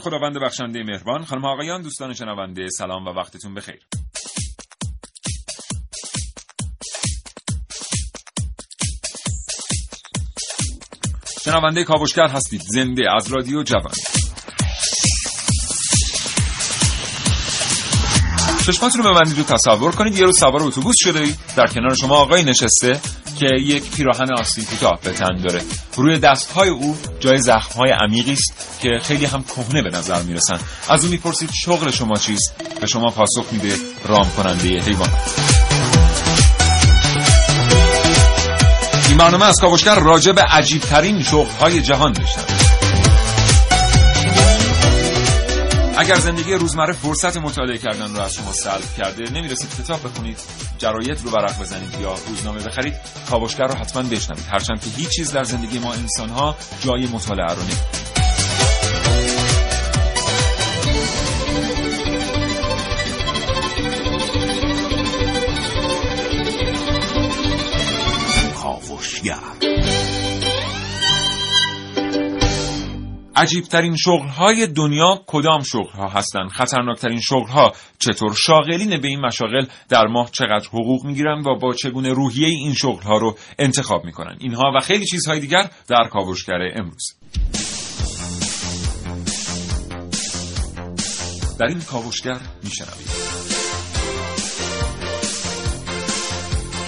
خداوند بخشنده مهربان خانم آقایان دوستان شنونده سلام و وقتتون بخیر. شنونده کاوشگر هستید. زنده از رادیو جوان. چشماتون رو ببندید و تصور کنید یه روز سوار اتوبوس شده در کنار شما آقای نشسته. که یک پیراهن آستین کوتاه به تن داره. روی دستهای او جای زخمهای عمیقی است که خیلی هم کهنه به نظر می‌رسن. از او می‌پرسید شغل شما چیست؟ به شما پاسخ میده رام کننده حیوان. این برنامه از کاوشگر راجع به عجیب ترین شغل های جهان داشتن اگر زندگی روزمره فرصت مطالعه کردن رو از شما سلب کرده نمی‌رسید کتاب بخونید جرایت رو ورق بزنید یا روزنامه بخرید کاوشگر رو حتما بشنوید. هرچند که هیچ چیز در زندگی ما انسان ها جای مطالعه رو نمیده کاوشگر. عجیبترین شغل های دنیا کدام شغل ها هستند؟ خطرناکترین شغل ها چطور شاغلین به این مشاغل در ماه چقدر حقوق می‌گیرن و با چگونه روحیه این شغل ها رو انتخاب می‌کنن؟ اینها و خیلی چیزهای دیگر در کاوشگر امروز. در این کاوشگر میشنوید.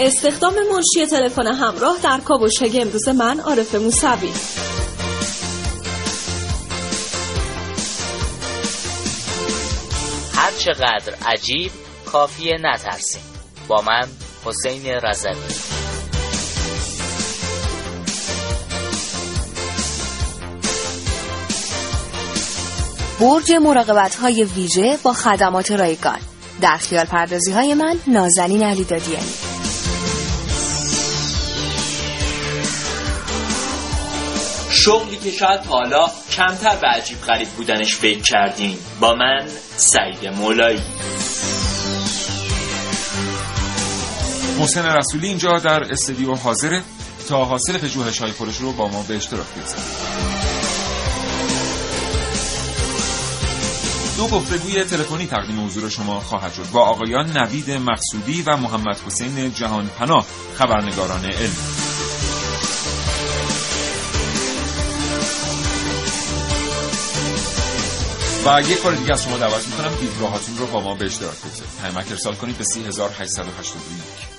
استخدام منشی تلفن همراه در کاوشگر امروز من عارف موسوی. چقدر عجیب کافیه نترسیم. با من حسین رزدی برج مراقبت های ویژه با خدمات رایگان. در خیال پردازی های من نازنین علی دادیانی شغلی که شاید حالا کمتر به عجیب غریب بودنش فکر کردین با من سعید مولایی. محسن رسولی اینجا در استدیو حاضره. تا حاصل پژوهش های خودش رو با ما به اشتراک بگذاره دو گفتگوی تلفنی تقدیم حضور شما خواهد شد. با آقایان نوید مقصودی و محمد حسین جهان پناه خبرنگاران علم. و یک کار دیگه از شما دعوت می‌کنم دیدگاهاتون رو با ما به اشتراک بگذارید. پیامک ارسال کنید به 3881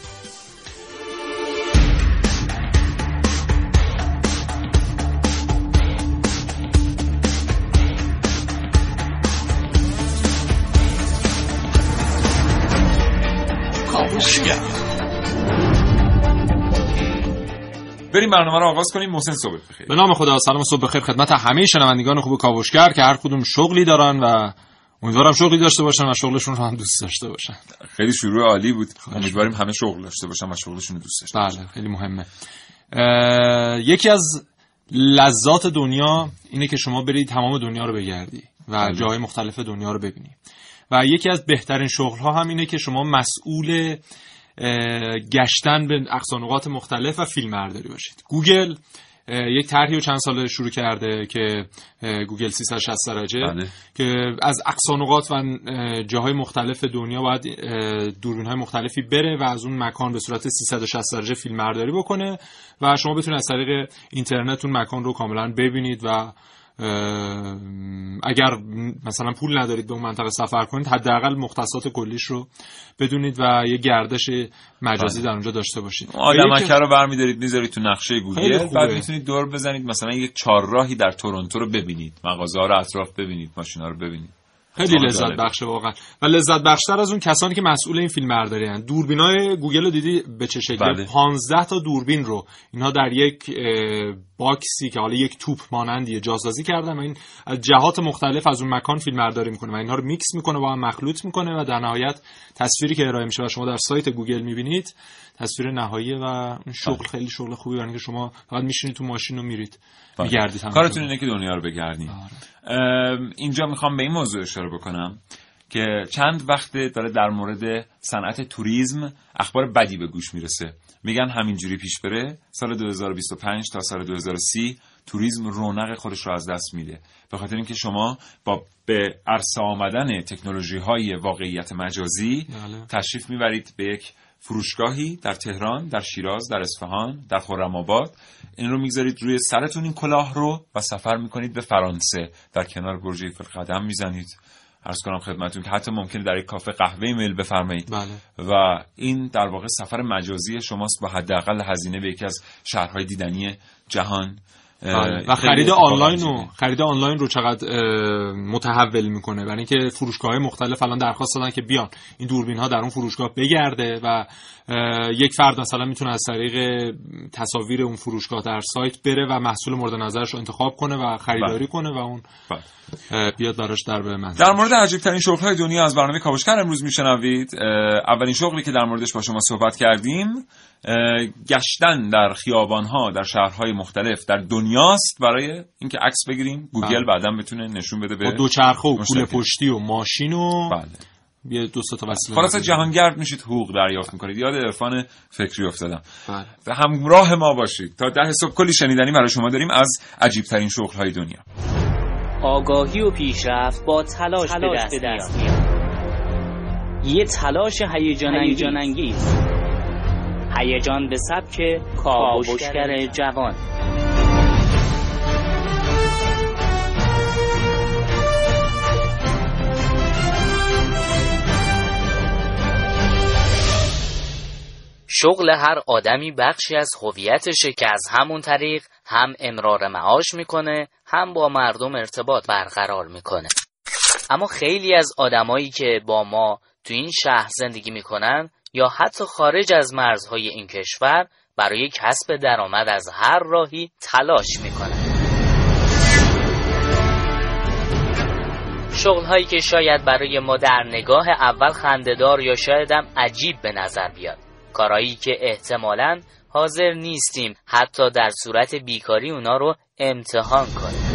برنامه رو آغاز کنیم محسن صبح بخیر. به نام خدا سلام صبح بخیر خدمت همه شنوندگان خوب کاوشگر که هر کدوم شغلی دارن و امیدوارم شغلی داشته باشن و شغلشون رو هم دوست داشته باشن. خیلی شروع عالی بود. امیدواریم همه شغل داشته باشن و شغلشون رو دوست داشته باشن. بله خیلی مهمه. یکی از لذات دنیا اینه که شما برید تمام دنیا رو بگردی و بله. جاهای مختلف دنیا رو ببینی. و یکی از بهترین شغل ها هم اینه که شما مسئول گشتن به اقصی نقاط مختلف و فیلم برداری باشید گوگل یک طرحی رو چند سال شروع کرده که گوگل 360 درجه بله. که از اقصی نقاط و اه، جاهای مختلف دنیا باید دوربین های مختلفی بره و از اون مکان به صورت 360 درجه فیلم برداری بکنه و شما بتونید از طریق اینترنت اون مکان رو کاملا ببینید و اگر مثلا پول ندارید به اون منطقه سفر کنید حداقل مختصات کلیش رو بدونید و یه گردش مجازی بله. در اونجا داشته باشید آدمکه رو برمیدارید می‌ذارید تو نقشه گوگل. بعد می‌تونید دور بزنید مثلا یک چهارراهی در تورنتو رو ببینید مغازه رو اطراف ببینید ماشینا رو ببینید خیلی لذت بخشه واقعا. و لذت بخشتر از اون کسانی که مسئول این فیلم برداری هستند دوربینای گوگل رو دیدی؟ به چه شکلی؟ بله. 15 تا دوربین رو. اینها در یک باکسی که حالا یک توپ مانندیه جاسازی کردن و این از جهات مختلف از اون مکان فیلم برداری می‌کنه و اینها رو میکس می‌کنه با هم مخلوط می‌کنه و در نهایت تصویری که ارائه میشه و شما در سایت گوگل می‌بینید تصویر نهایی و اون شغل خیلی شغل خوبی برای اینکه شما فقط میشینید تو ماشین و میرید. میگردید همه کارتون. اینه که دنیا رو بگردیم ام، اینجا می‌خوام به این موضوع اشاره بکنم که چند وقت داره در مورد صنعت توریسم اخبار بدی به گوش می‌رسه میگن همینجوری پیش بره سال 2025 تا سال 2030 توریسم رونق خودش رو از دست میده به خاطر اینکه شما با به عرصه آمدن تکنولوژی های واقعیت مجازی بله. تشریف می‌برید به یک فروشگاهی در تهران، در شیراز، در اصفهان، در خرم‌آباد این رو می‌گذارید روی سرتون این کلاه رو و سفر می‌کنید به فرانسه. در کنار برج ایفل قدم می‌زنید. عرض کنم خدمتتون که حتی ممکنه در یک کافه قهوه میل بفرمایید. بله. و این در واقع سفر مجازی شماست با حداقل هزینه به یکی از شهرهای دیدنی جهان. و خیلی خرید آنلاین. رو خرید آنلاین رو چقدر متحول می‌کنه برای اینکه فروشگاه های مختلف الان درخواست دادن که بیان این دوربین ها در اون فروشگاه بگرده و یک فرد مثلا می‌تونه از طریق تصاویر اون فروشگاه در سایت بره و محصول مورد نظرش رو انتخاب کنه و خریداری بله. کنه و اون بله. بیاد براش در به منزل در مورد عجیب ترین شغل های دنیا از برنامه کاوشگر امروز میشنوید اولین شغلی که در موردش با شما صحبت کردیم گشتن در خیابان ها در شهرهای مختلف در دنیاست برای اینکه عکس بگیریم. گوگل بله. بعدا بتونه نشون بده به دوچرخه و کوله مشتری. پشتی و ماشین و بله. یه دو سه تا وسیله خلاص. جهانگرد میشید حقوق دریافت می‌کنید. یاد عرفان فکری افتادم. بله. و همراه ما باشید. تا ده صبح کلی شنیدنی برای شما داریم از عجیب ترین شغل های دنیا. آگاهی و پیشرفت با تلاش, به دست, میاد. یه تلاش هیجان انگیز هیجان به سبک کاوشگر جوان. شغل هر آدمی بخشی از هویتشه که از همون طریق هم امرار معاش می‌کنه هم با مردم ارتباط برقرار می‌کنه. اما خیلی از آدمایی که با ما تو این شهر زندگی می‌کنن یا حتی خارج از مرزهای این کشور برای کسب درآمد از هر راهی تلاش می‌کنن شغل هایی که شاید برای ما در نگاه اول خندهدار یا شایدم عجیب به نظر بیاد. کارهایی که احتمالاً حاضر نیستیم حتی در صورت بیکاری اونا رو امتحان کنیم.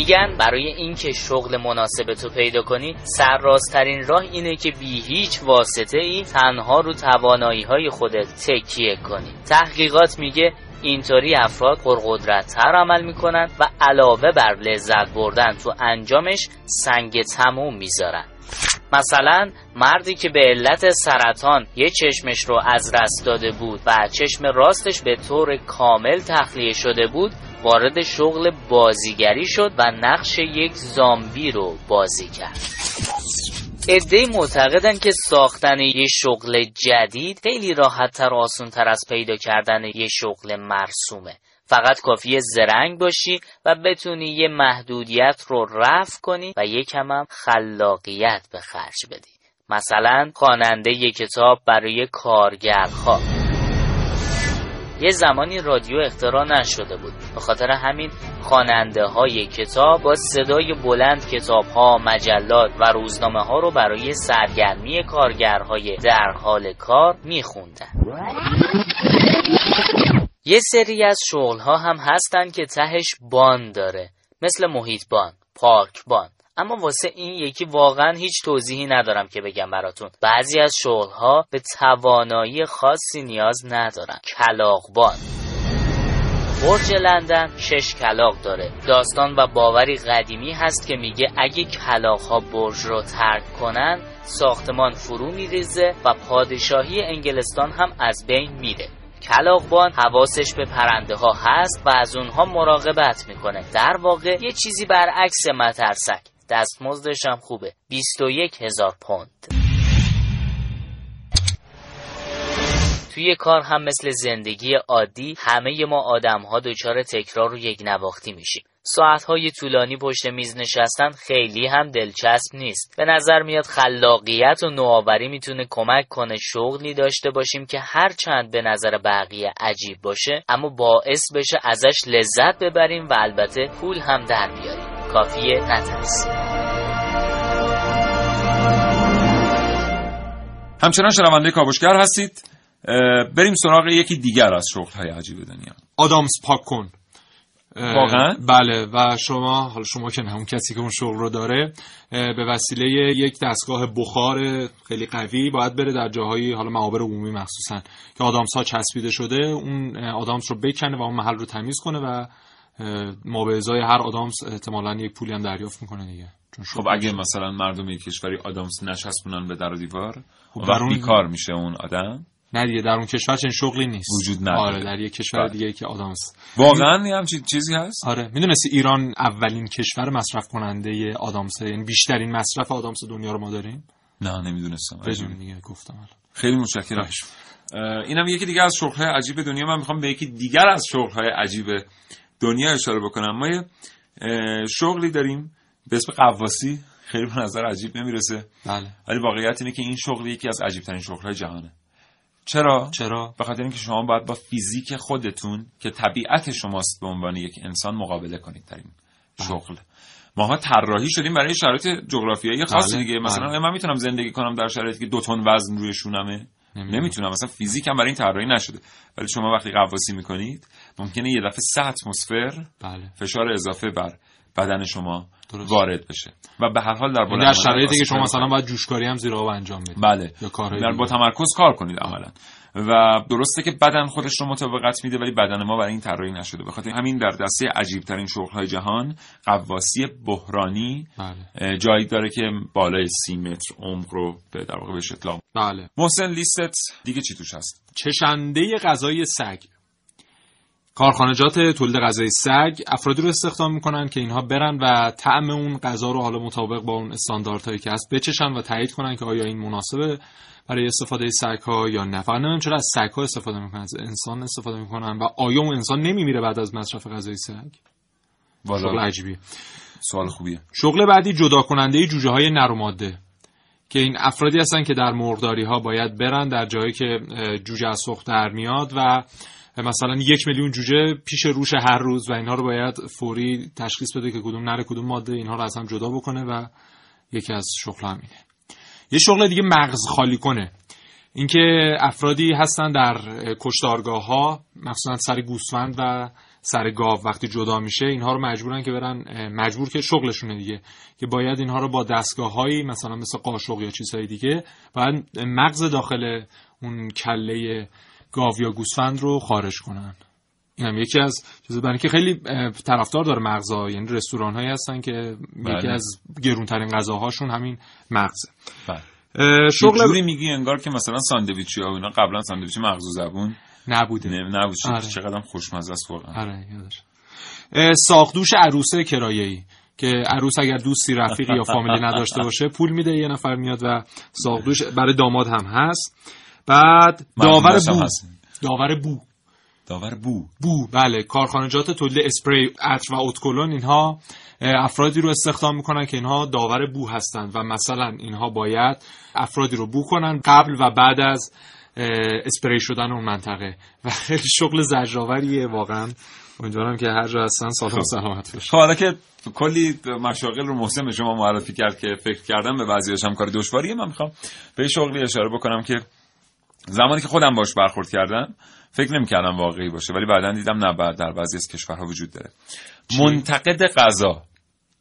میگن برای اینکه شغل مناسب تو پیدا کنی سرراسترین راه اینه که بی هیچ واسطه ای تنها رو توانایی های خودت تکیه کنی. تحقیقات میگه اینطوری افراد پرقدرتتر عمل می‌کنن و علاوه بر لذت بردن تو انجامش سنگ تموم می‌ذارن. مثلا مردی که به علت سرطان یه چشمش رو از رست داده بود و چشم راستش به طور کامل تخلیه شده بود وارد شغل بازیگری شد و نقش یک زامبی رو بازی کرد. ادهی معتقدن که ساختن یه شغل جدید خیلی راحت تر و آسون تر از پیدا کردن یه شغل مرسومه. فقط کافیه زرنگ باشی و بتونی یه محدودیت رو رفع کنی و یکم هم خلاقیت به خرج بدی. مثلا خواننده یه کتاب برای کارگرها. یه زمانی رادیو اختراع نشده بود. به خاطر همین خواننده های کتاب با صدای بلند کتاب ها، مجلات و روزنامه ها رو برای سرگرمی کارگرهای در حال کار میخوندن. یه سری از شغل ها هم هستن که تهش بان داره. مثل محیط بان، پارک بان. اما واسه این یکی واقعا هیچ توضیحی ندارم که بگم براتون. بعضی از شغل ها به توانایی خاصی نیاز ندارن. کلاقبان برج لندن شش کلاق داره. داستان و باوری قدیمی هست که میگه اگه کلاق ها برج رو ترک کنن ساختمان فرو میریزه و پادشاهی انگلستان هم از بین میره. کلاقبان حواسش به پرنده ها هست و از اونها مراقبت می‌کنه. در واقع یه چیزی برعکس مترسک. دستمزدش هم خوبه. 21 هزار پوند. توی کار هم مثل زندگی عادی همه ما آدم ها دچار تکرار و یک نواختی میشیم. ساعتهای طولانی پشت میز نشستن خیلی هم دلچسب نیست. به نظر میاد خلاقیت و نوآوری می‌تونه کمک کنه شغلی داشته باشیم که هر چند به نظر بقیه عجیب باشه اما باعث بشه ازش لذت ببریم و البته پول هم در بیاریم. کافیه نترسیم همچنان شنونده کاوشگر هستید. بریم سراغ یکی دیگر از شغل های عجیب دنیا. آدامس پاک کن. واقعا؟ بله و شما حالا شما که نه اون کسی که اون شغل رو داره به وسیله یک دستگاه بخار خیلی قوی باید بره در جاهایی حالا معابر عمومی مخصوصا که آدامس ها چسبیده شده اون آدامس رو بکنه و اون محل رو تمیز کنه و ما به ازای هر آدامس احتمالا یک پولی هم دریافت می‌کنه دیگه. خب اگه مثلا مردم یک کشوری آدامس نچسبونن به در و دیوار خب وقت بیکار میشه اون آدم. نه دیگه در اون کشور چنین شغلی نیست. وجود نداره. آره در یک کشور بله. دیگه که آدامس واقعا یه همچین چیزی هست؟ آره. می‌دونستی ایران اولین کشور مصرف کننده آدامس یعنی بیشترین مصرف آدامس دنیا رو ما داریم؟ نه نمی‌دونستم. بدون دیگه گفتم خیلی متشکرم. اینم یکی دیگه از شغل‌های عجیب دنیا. من می‌خوام به یکی دیگر از شغل‌های عجیب دنیا اشاره بکنم. ما یه شغلی داریم به اسم قواسی. خیلی به نظر عجیب نمی‌رسه بله ولی واقعیت اینه که این شغل یکی از عجیب ترین شغل‌های جهانه چرا؟ چرا؟ به خاطر اینکه شما باید با فیزیک خودتون که طبیعت شماست به عنوان یک انسان مقابله کنید در این بله. شغل ما طراحی شدیم برای شرایط جغرافیایی خاصی بله. دیگه مثلا بله. من می‌تونم زندگی کنم در شرایطی که دو تن وزن روی شونمه نمی‌تونم مثلا فیزیکم برای این طراحی نشده ولی شما وقتی قواسی می‌کنید ممکنه یه دفعه 100 اتمسفر بله. فشار اضافه بر بدن شما درست. وارد بشه. و به هر حال در یعنی در شرایطی که شما مثلا باید جوشکاری هم زیر آب انجام بدید. بله. یا کارهای با تمرکز کار کنید عملا. و درسته که بدن خودش رو مطابقت میده ولی بدن ما برای این طراحی نشده. بخاطر همین در دسته عجیب ترین شغل های جهان قواسی بحرانی بله. جایی داره که بالای سی متر عمق رو به در واقع بهش اطلاق بله. محسن لیستت دیگه چی توش هست؟ چشنده غذای سگ. کارخانجات تولید غذای سگ افرادی رو استخدام می‌کنن که اینها برن و طعم اون غذا رو حالا مطابق با اون استانداردهایی که هست بچشن و تایید کنن که آیا این مناسبه برای استفاده سگ ها یا نه. فقط چرا از سگ ها استفاده می‌کنن از انسان استفاده می‌کنن و آیا اون انسان نمیمیره بعد از مصرف غذای سگ؟ شغل عجیبیه. سوال خوبیه. شغل بعدی جدا کننده جوجه های نر ماده که این افرادی هستن که در مرغداری ها باید برن در جایی که جوجه از سوخت در میاد و مثلا یک میلیون جوجه پیش روش هر روز و اینها رو باید فوری تشخیص بده که کدوم نره کدوم ماده اینها رو از هم جدا بکنه و یکی از شغل همینه یه شغل دیگه مغز خالی کنه. اینکه افرادی هستن در کشتارگاه ها مخصوصا سر گوسفند و سر گاو وقتی جدا میشه اینها رو مجبورن که برن مجبور که شغلشونه دیگه که باید اینها رو با دستگاه هایی مثلا مثل قاشق یا چیزهای دیگه باید مغز داخل اون کله گاو یا گوسفند رو خارج کنن. این هم یکی از چیزا برای که خیلی طرفدار داره مغزها یعنی رستوران هایی هستن که بله. یکی از گرونترین غذاهاشون همین مغزه. بله. شغل جوری میگی انگار که مثلا ساندویچی ها اینا قبلا ساندویچ مغز و زبون نبوده. نه نبود آره. چقدر خوشمزه است واقعا. آره یادش. ساقدوش عروسه کرایه‌ای که عروس اگر دوستی رفیقی یا فامیلی نداشته باشه پول میده یه نفر میاد و ساقدوش برای داماد هم هست. بعد داور بو. داور بو. داور بو. بو. بله کارخانجات تولید اسپری عطر و اتکلون اینها افرادی رو استخدام می‌کنن که اینها داور بو هستند و مثلا اینها باید افرادی رو بو کنن قبل و بعد از اسپری شدن اون منطقه. و خیلی شغل زجرآوریه واقعا. امیدوارم که هر جا هستن سالم و سلامت باشه خب، حالا که کلی مشاغل رو محسن به شما معرفی کرد که فکر کردم به بعضیش هم کار دشواریه من می‌خوام به شغلی اشاره بکنم که زمانی که خودم باش برخورد کردم فکر نمی‌کردم واقعی باشه ولی بعدا دیدم نه بعد در بعضی از کشورها وجود داره. منتقد غذا.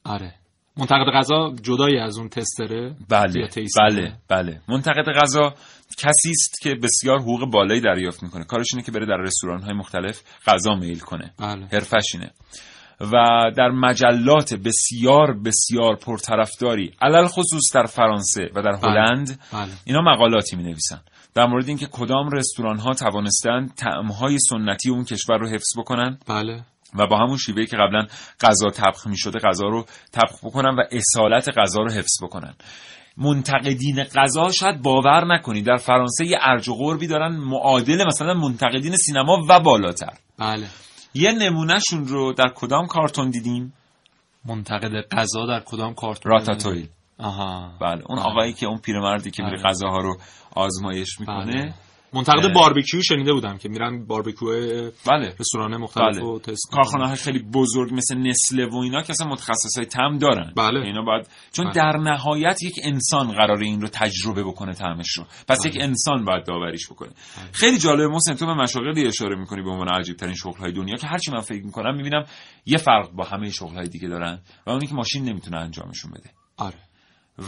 آره. منتقد غذا جدایی از اون تستره؟ بله بله بله. منتقد غذا کسی است که بسیار حقوق بالایی دریافت می‌کنه. کارش اینه که بره در رستوران های مختلف غذا میل کنه. بله. حرفش اینه. و در مجلات بسیار بسیار پرطرفداری علل خصوص در فرانسه و در بله. هلند بله. اینا مقالاتی می نویسن در مورد اینکه کدام رستوران ها توانستند طعمهای سنتی اون کشور رو حفظ بکنن. بله. و با همون شیوهی که قبلا غذا طبخ می شده غذا رو طبخ بکنن و اصالت غذا رو حفظ بکنن. منتقدین غذا شاید باور نکنید در فرانسه یه ارج و قربی دارن معادل مثلا منتقدین سینما و بالاتر. بله. یه نمونهشون رو در کدام کارتون دیدیم منتقد غذا در کدام کارتون راتاتویل آها بله اون آقایی که اون پیرمردی که میره بله. غذاها رو آزمایش می‌کنه بله. منتقد اه. باربیکیو شنیده بودم که میرن باربیکیو بله رستوران مختلف بله. رو تست. کارخانه های خیلی بزرگ مثل نسله و اینا که اصلا متخصص های تم دارن بله. اینا باید چون بله. در نهایت یک انسان قراره این رو تجربه بکنه طعمش رو پس بله. یک انسان باید داوریش بکنه خیلی جالب محسن تو به مشاغلی اشاره می‌کنی به عنوان عجیب ترین شغل های دنیا که هرچی من فکر می‌کنم می‌بینم یه فرق با همه شغل های دیگه دارن و اونی که ماشین نمی‌تونه انجامشون بده آره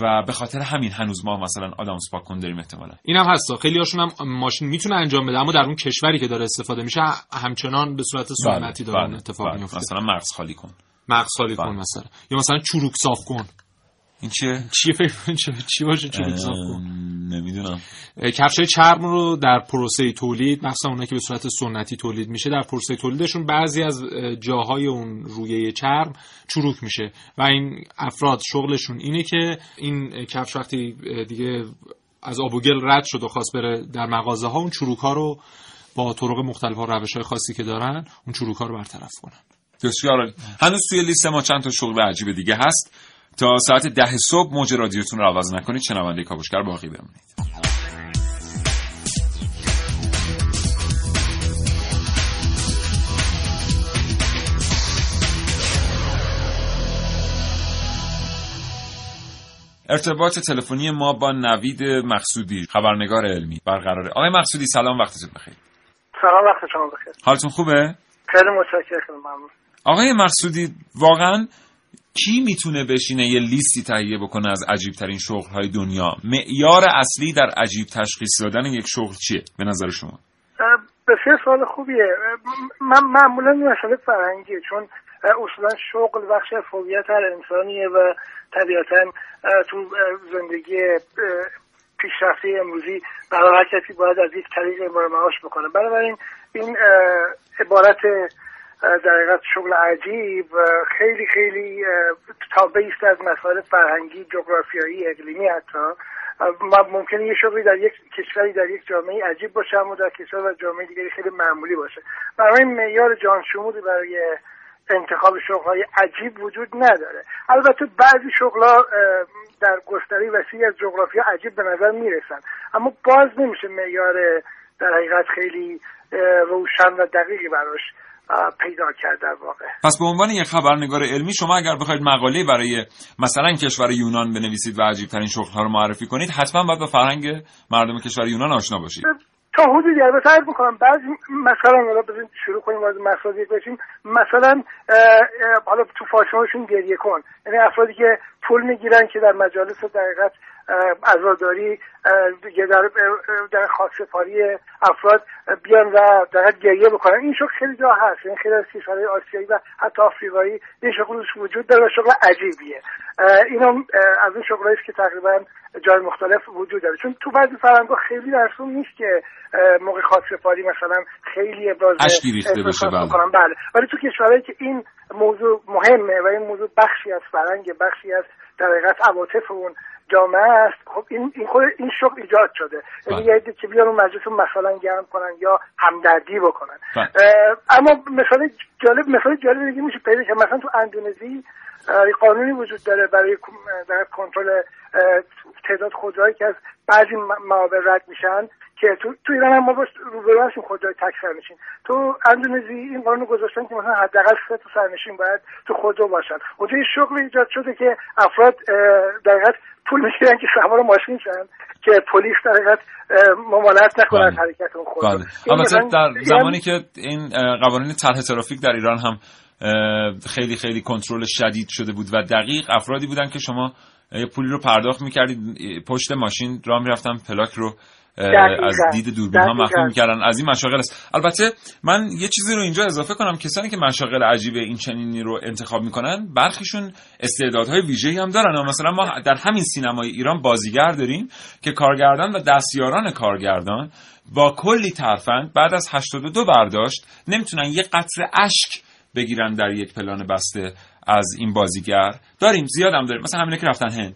و به خاطر همین هنوز ما مثلا آدم سپاک کن داریم احتمالا. اینم هستا خیلی هاشون هم ماشین می‌تونه انجام بده اما در اون کشوری که داره استفاده میشه همچنان به صورت سنتی داره اون اتفاق بله. میفته. مثلا مغز خالی کن. مغز خالی کن بله. مثلا. یا مثلا چروک صاف کن. این چیه؟ چی فکر چی باشه چروک صاف کن؟ نمی‌دونم. کفش های چرم رو در پروسه تولید مخصوصا اونایی که به صورت سنتی تولید میشه در پروسه تولیدشون بعضی از اه، جاهای اون رویه چرم چروک میشه. و این افراد شغلشون اینه که این کفش وقتی دیگه از آب و گل رد شد و خواست بره در مغازه ها اون چروک ها رو با طرق مختلف و روش های خاصی که دارن اون چروک ها رو برطرف کنن. بسیار. هنوز توی لیست ما چند تا شغل عجیب دیگه هست. تا ساعت ده صبح موج رادیوتون رو عوض نکنید. شنونده کاوشگر باقی بمونید. ارتباط تلفنی ما با نوید مقصودی خبرنگار علمی برقراره آقای مقصودی سلام وقتتون بخیر. سلام وقت شما بخیر. حالتون خوبه؟ خیلی متشکرم ممنون. آقای مقصودی واقعا کی می‌تونه بشینه یه لیستی تهیه بکنه از عجیب ترین شغل های دنیا؟ معیار اصلی در عجیب تشخیص دادن یک شغل چیه؟ به نظر شما. بسیار سوال خوبیه. من معمولا مسئله فرهنگیه چون اصولا شغل بخش هویت هر انسانیه و طبیعتا تو زندگی پیشرفته امروزی برای کسی باید از یک طریق امرار معاش بکنه. بنابراین این عبارت در حقیقت شغل عجیب خیلی خیلی اه، تابعی است از مسائل فرهنگی جغرافیایی اقلیمی حتی ممکنه یه شغلی در یک کشوری در یک جامعه عجیب باشه اما در کشور و جامعه دیگری خیلی معمولی باشه. برای معیار جان شمولی برای انتخاب شغلهای عجیب وجود نداره. البته بعضی شغلها در گستره وسیعی از جغرافیا عجیب به نظر می‌رسن. اما باز نمیشه معیار در حقیقت خیلی روشن و دقیقی براش پیدا کرد در واقع. پس به عنوان یک خبرنگار علمی شما اگر بخواید مقاله برای مثلا کشور یونان بنویسید و عجیب ترین شغل ها رو معرفی کنید حتما باید با فرهنگ مردم کشور یونان آشنا باشید. تا حدودی البته عرض می‌کنم. بعضی مثلا حالا بزنید شروع کنیم از مصادیق بشیم. مثلا حالا تو فاشنشون گریه کن. یعنی افرادی که پول می‌گیرن که در مجالس اه، عزاداری در در خاکسپاری افراد بیان و در حقیقت گریه بکنن. این شغل خیلی جا هست. این خیلی از کشورهای آسیایی و حتی آفریقایی این شغل وجود داره و شغل عجیبیه. اینا اه، از اون شغلایی است که تقریبا جای مختلف وجود داره. چون تو بعضی فرهنگ‌ها خیلی مرسوم نیست که موقع خاکسپاری مثلا خیلی ابراز بله. بکنن. بله. ولی تو کشورهایی که این موضوع مهمه و این موضوع بخشی از فرهنگ بخشی از در حقیقت عواطف اون جامعه است خب این این خود این شغل ایجاد شده یعنی بله. یه عده که بیان اون مجلس رو مثلا گرم کنن یا همدردی بکنن بله. اما مثال جالب مثال جالب دیگه میشه پیدا کرد مثلا تو اندونزی قانونی وجود داره برای در کنترل تعداد خودروهایی که از بعضی م- موابع رد میشن که تو, تو ایران هم ما باش روبرو هستیم خودروی تک سرنشین. تو اندونزی این قانون گذاشتن که مثلا حداقل سه تا سرنشین باید تو خودرو باشن. اونجا یه شغل ایجاد شده که افراد حقیقت پول می‌گیرن که سوار ماشین شن که پلیس در حقیقت ممانعت نکنه از. حرکت اون خودرو البته در زمانی که این قوانین طرح ترافیک در ایران هم خیلی خیلی کنترل شدید شده بود و دقیق افرادی بودن که شما یه پولی رو پرداخت می‌کردید پشت ماشین راه می‌رفتن پلاک رو. از دید دوربین ها. مخفی می‌کردن. از این مشاغل است. البته من یه چیزی رو اینجا اضافه کنم. کسانی که مشاغل عجیب این چنینی رو انتخاب می‌کنن برخیشون استعدادهای ویژه‌ای هم دارن. و مثلا ما در همین سینمای ایران بازیگر داریم که کارگردان و دستیاران کارگردان با کلی ترفند بعد از 82 برداشت نمی‌تونن یه قطره اشک بگیرن در یک پلان بسته. از این بازیگر. داریم زیاد هم داریم. مثلا همینه که رفتن هند.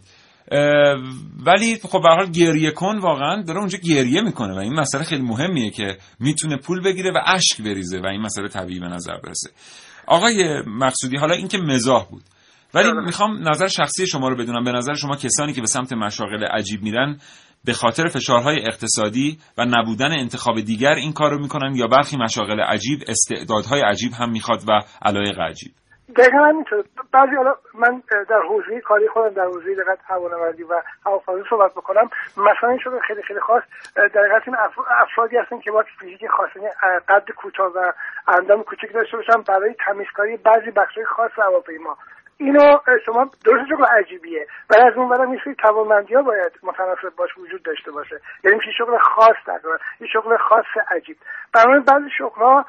ولی خب به حال گریه کن واقعا داره اونجا گریه می‌کنه و این مسئله خیلی مهمیه که می‌تونه پول بگیره و اشک بریزه و این مسئله طبیعی به نظر برسه. آقای مقصودی حالا اینکه مزاح بود. ولی می‌خوام نظر شخصی شما رو بدونم. به نظر شما کسانی که به سمت مشاغل عجیب میرن به خاطر فشارهای اقتصادی و نبودن انتخاب دیگر این کار رو می‌کنن یا برخی مشاغل عجیب استعدادهای عجیب هم می‌خواد و علایق عجیب؟ دقیقا همینطور. بعضی حالا من در حوزه کاری خودم در حوزه دقیقت هوانوردی و هوافضایی صحبت بکنم. مثلا این شده خیلی خیلی خاص. دقیقت این افرادی هستن که باید فیزیک خاص یعنی قد کوتاه و اندام کوچک داشته باشن برای تمیزکاری بعضی بخشهای خاص هواپیما. اینو شما درست شغل عجیبیه. ولی از اون برم این توانمندی ها باید متناسب باش وجود داشته باشه. یعنی میشه شغل خاص تقریبا یه شغل خاص عجیب. برای بعضی شغل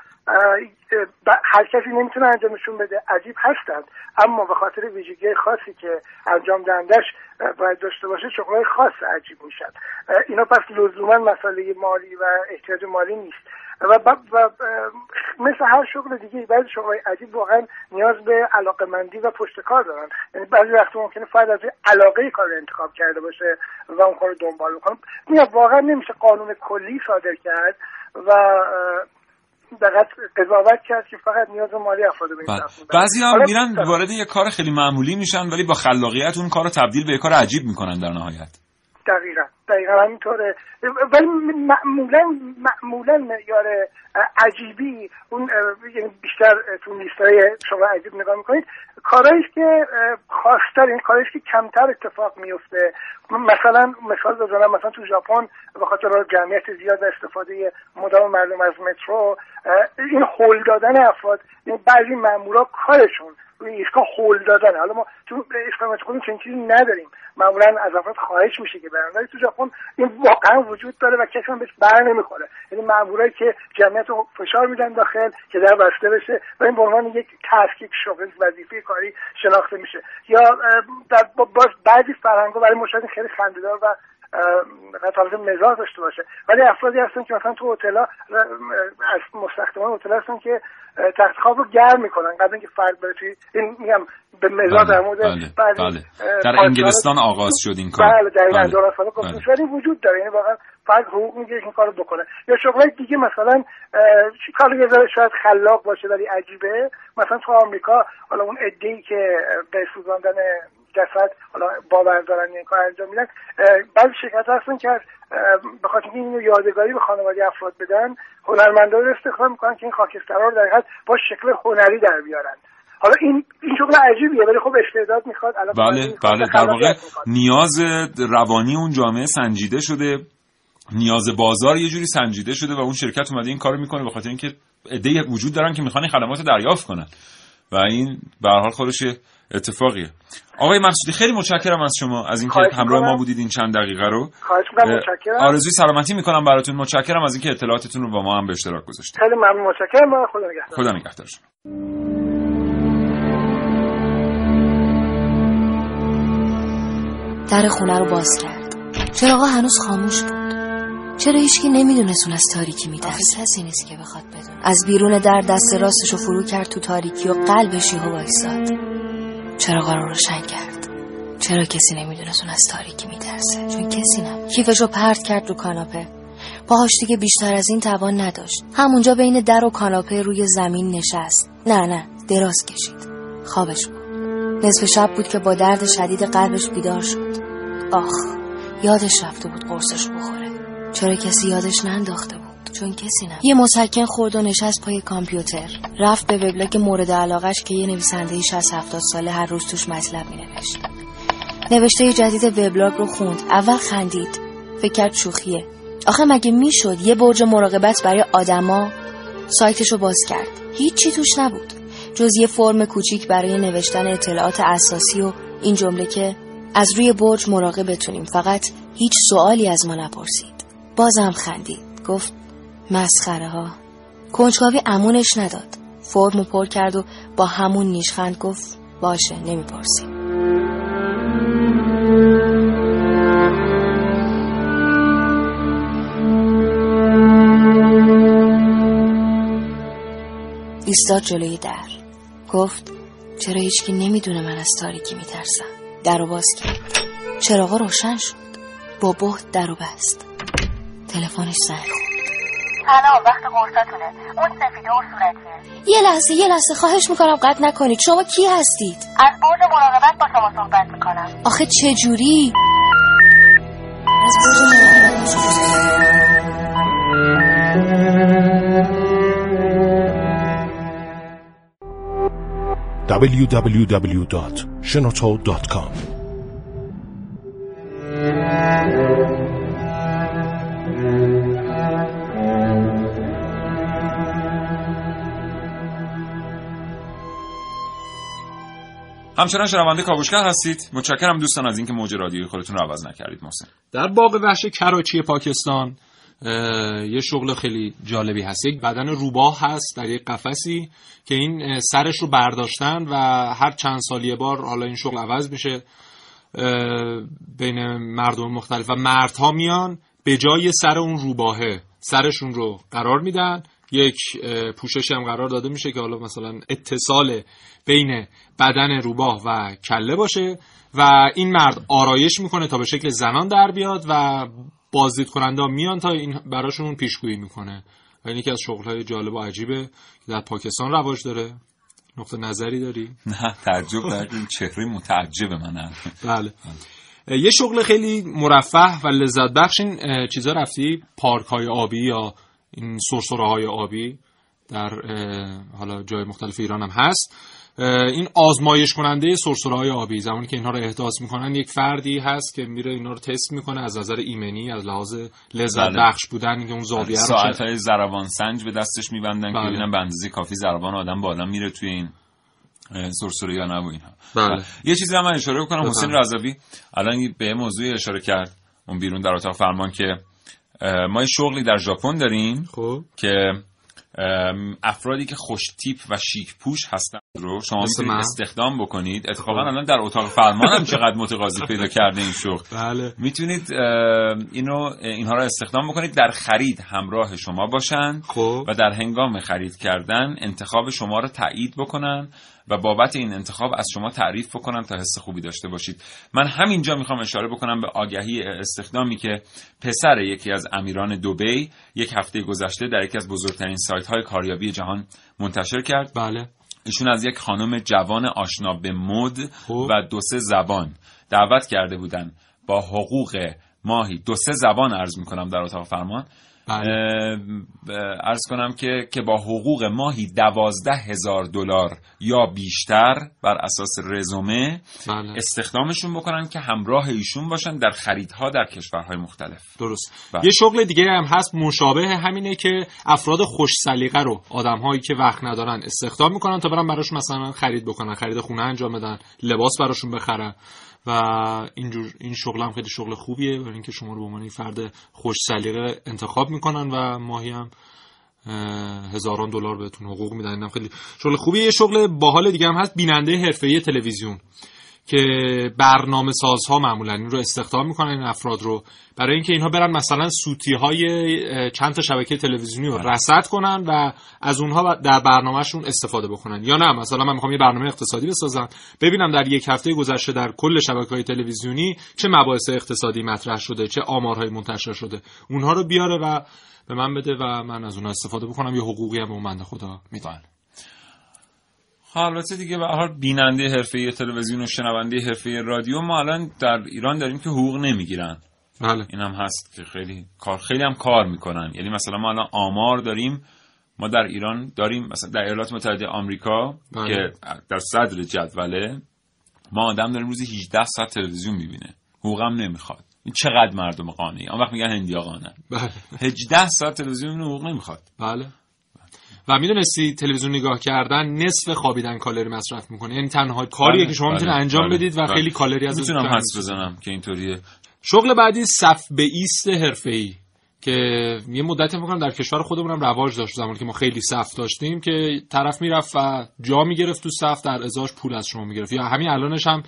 هر کسی نمی‌تونه انجامشون بده. عجیب هستند اما به خاطر ویژگی خاصی که انجام دهندش باید داشته باشه شغلهای خاص عجیب میشن. اینا پس لزوما مسئله مالی و احتیاج مالی نیست. و, و مثل هر شغل دیگه بعضی شغل عجیب واقعا نیاز به علاقه مندی و پشت کار دارن. یعنی بعضی وقت ممکنه فرد از علاقه کار انتخاب کرده باشه و اون کار رو دنبال بکنه. واقعا نمیشه قانون کلی صادر کرد و دقیق قضاوت کرد که فقط نیاز مالی افراد به این بعضی هم میرن وارد یه کار خیلی معمولی میشن ولی با خلاقیت اون کار رو تبدیل به کار عجیب می‌کنن در نهایت. دقیقا دقیقا همینطوره. ولی معمولا معمولا معیار عجیبی اون یعنی بیشتر تو لیستای شما عجیب نگاه می‌کنید. کارهایی که خاصتر این کارهایی که کمتر اتفاق میفته مثلا مثال بزنم مثلا تو ژاپن به خاطر جمعیت زیاد استفاده مدام مردم از مترو این هول دادن افراد این بعضی مامورا کارشون روی ایستگاه هول دادن. حالا ما تو ایستگاه مترو چنین چیزی نداریم. معمولا از افراد خواهش میشه که برن. ولی تو ژاپن این واقعا وجود داره و کسی هم بهش بر نمی‌خوره. یعنی مامورایی که جمعیت رو فشار میدن داخل که در بسته بشه و این به عنوان یک تسک یک شغل وظیفه کاری شناخته میشه. یا در باز بعضی فرهنگا برای مشاهده خیلی خندهدار و طالب مزاح داشته باشه ولی افرادی هستن که مثلا تو هتل از مستخدمان هتل هستن که تخت خواب رو گرم می‌کنن قبل اینکه فرد بره توی این میگم به بله، در مورد بله، بله. در انگلستان آغاز شد این کار بله در بله. سال بله. وجود داره یعنی واقعا فرد حقوق می‌گیره این کارو بکنه یا شغلای دیگه مثلا کار یه ذره شاید خلاق باشه ولی عجیبه مثلا تو آمریکا حالا اون ای که به سوزاندن جسد حالا باور دارن این کار انجام میدن. بعضی شرکت هستن که به خاطر اینو یادگاری به خانواده افراد بدن هنرمندا رو استخدام می‌کنن که این خاکسترها رو در با شکل هنری در بیارن. حالا این این شغل عجیبیه ولی خب استعداد می‌خواد بله بله در واقع نیاز روانی اون جامعه سنجیده شده نیاز بازار یه جوری سنجیده شده و اون شرکت اومده این کارو می‌کنه به خاطر اینکه ایده وجود دارن که می‌خوان خدمات دریافت کنن. و این به هر حال خودش اتفاقیه. آقای مقصودی خیلی متشکرم از شما از اینکه همراه ما بودید این چند دقیقه رو. خواهش متشکرم. آرزوی سلامتی می‌کنم براتون. متشکرم از اینکه اطلاعاتتون رو با ما هم به اشتراک گذاشتید. خیلی ممنون متشکرم. خدا نگهدار. خدا نگهدار شما. در خونه رو باز کرد. چراغا هنوز خاموش بود. چرا هیچکی نمی‌دونست اون از تاریکی میترسه؟ کسی نیست که بخواد بدون از بیرون در دست راستش رو فرو کرد تو تاریکی و قلبش یهو وایساد. چراغا رو روشن کرد؟ چرا کسی نمی‌دونست اون از تاریکی میترسه؟ چون کسی نبود. کیفش رو پرت کرد رو کاناپه. پاهاش دیگه بیشتر از این توان نداشت. همونجا بین در و کاناپه روی زمین نشست. نه نه دراز کشید. خوابش بود نصف شب بود که با درد شدید قلبش بیدار شد. آخ یادش رفته بود قرصش بخوره. چرا کسی یادش ننداخته بود؟ چون کسی نه یه مسکن خورد و نشست پای کامپیوتر. رفت به وبلاگ مورد علاقش که یه نویسنده 60 70 ساله هر روز توش مطلب مینوشت. نوشته جدید وبلاگ رو خوند. اول خندید. فکر کرد شوخیه. آخه مگه می‌شد یه برج مراقبت برای آدما؟ سایتش رو باز کرد. هیچی توش نبود. جز یه فرم کوچیک برای نوشتن اطلاعات اساسی و این جمله که از روی برج مراقب بتونیم. فقط هیچ سوالی از ما نپرسید. بازم خندید. گفت مسخره ها کنجکاوی امونش نداد. فرمو پر کرد و با همون نیشخند گفت باشه نمی‌پرسیم. ایستاد جلوی در. گفت چرا هیچکی نمی‌دونه من از تاریکی میترسم؟ در رو باز کرد. چراغا روشن شد. با بهت در رو بست. تلفنش زنگ سلام وقت قرصاتونه اون سفیده و صورتیه. یه لحظه یه لحظه. خواهش می‌کنم قطع نکنید. شما کی هستید؟ از برد مراقبت با شما صحبت می‌کنم. آخه چه جوری؟ از شما www.shenoto.com همچنان شنونده کاوشگر هستید. متشکرم دوستان از اینکه موج رادیوی خودتون رو عوض نکردید. محسن. در باغ وحش کراچی پاکستان یه شغل خیلی جالبی هست. یک بدن روباه هست در یک قفسی که این سرش رو برداشتن و هر چند سال یه بار حالا این شغل عوض میشه. بین مردم مختلف و مردها میان به جای سر اون روباهه سرشون رو قرار میدن. یک پوششی هم قرار داده میشه که حالا مثلا اتصال بین بدن روباه و کله باشه و این مرد آرایش می‌کنه تا به شکل زنان در بیاد و بازدید کننده میان تا این براشون پیشگویی می‌کنه. و این یکی از شغلهای جالب و عجیبه که در پاکستان رواج داره. نقطه نظری داری؟ نه تعجب کردیم چهره متعجب من بله. یه شغل خیلی مرفه و لذت بخش این چیزا رفتی؟ پارک های آبی یا این سرسره های آبی در حالا جای مختلف ایران هم هست این آزمایش کننده سرسره های آبی زمانی که اینها رو احداث می‌کنن یک فردی هست که میره اینا رو تست می‌کنه از نظر ایمنی از لحاظ لذت بله. بخش بودن که اون زاویه رو ساعت های زربان سنج به دستش میبندن که بله. ببینن به اندازه کافی زربان آدم با آدم میره توی این سرسره یا نه و اینها بله. یه چیزی هم من اشاره بکنم. حسین رضوی الان به یه موضوعی اشاره کرد اون بیرون در اتاق فرمان که ما یه شغلی در ژاپن داریم خب. که افرادی که خوش تیپ و شیک پوش هستن رو شما می‌تونید؟ استخدام بکنید. اتفاقا الان در اتاق فرمان هم چقدر متقاضی پیدا کرده این شغل. بله. می‌تونید اینو اینها رو استخدام بکنید. در خرید همراه شما باشن خب. و در هنگام خرید کردن انتخاب شما رو تایید بکنن. و بابت این انتخاب از شما تعریف بکنن تا حس خوبی داشته باشید. من همینجا می‌خوام اشاره بکنم به آگهی استخدامی که پسر یکی از امیران دوبی یک هفته گذشته در یکی از بزرگترین سایت های کاریابی جهان منتشر کرد. بله. ایشون از یک خانم جوان آشنا به مد خب. و دو سه زبان دعوت کرده بودن با حقوق ماهی. دو سه زبان عرض می‌کنم در اتاق فرمان. ارز کنم که که با حقوق ماهی دوازده هزار دلار یا بیشتر بر اساس رزومه بله. استخدامشون بکنن که همراه ایشون باشن در خریدها در کشورهای مختلف. درست. بله. یه شغل دیگه هم هست مشابه همینه که افراد خوش سلیقه رو آدم هایی که وقت ندارن استخدام می‌کنن تا برن براش مثلا خرید بکنن خرید خونه انجام بدن لباس براشون بخرن. و اینجور این شغل هم خیلی شغل خوبیه برای اینکه شما رو به عنوان فرد خوش سلیقه انتخاب می‌کنن و ماهی هم هزاران دلار بهتون حقوق میدن. خیلی شغل خوبیه. یه شغل باحال دیگه هم هست. بیننده حرفه‌ای تلویزیون. که برنامه سازها معمولا این رو استخدام می‌کنن این افراد رو. برای اینکه اینها برن مثلا سوتی های چند تا شبکه تلویزیونی رو رصد کنن و از اونها در برنامهشون استفاده بکنن. یا نه مثلا من می‌خوام یه برنامه اقتصادی بسازم ببینم در یک هفته گذشته در کل شبکه های تلویزیونی چه مباحث اقتصادی مطرح شده چه آمارهای منتشر شده. اونها رو بیاره و به من بده و من از اونها استفاده بکنم. یه حقوقی هم به بنده خدا میدن. البته دیگه به هر بیننده حرفه‌ای تلویزیون و شنونده حرفه‌ای رادیو ما الان در ایران داریم که حقوق نمی‌گیرن. بله. این هم هست که خیلی کار خیلی هم کار می‌کنن. یعنی مثلا ما الان آمار داریم. ما در ایران داریم مثلا در ایالات متحده آمریکا بله. که در صدر جدوله ما آدم داریم روزی 18 ساعت تلویزیون می‌بینه. حقوقم نمی‌خواد. این چقدر مردم قانعی؟ آن وقت میگن هندیا قانع بله. 18 ساعت تلویزیون حقوق نمی‌خواد. بله. و می‌دونستی تلویزیون نگاه کردن نصف خوابیدن کالری مصرف می‌کنه. یعنی تنها کاریه بله، که شما بله، می‌تونید انجام بله، بدید و. خیلی کالری از می‌تونم حدس بزنم که اینطوریه. شغل بعدی صف به ایست حرفه‌ای که یه مدتی فکر کنم در کشور خودمون هم رواج داشت زمانی که ما خیلی صف داشتیم که طرف می‌رفت و جا می‌گرفت تو صف در ازاش پول از شما می‌گرفت. یا همین الانش هم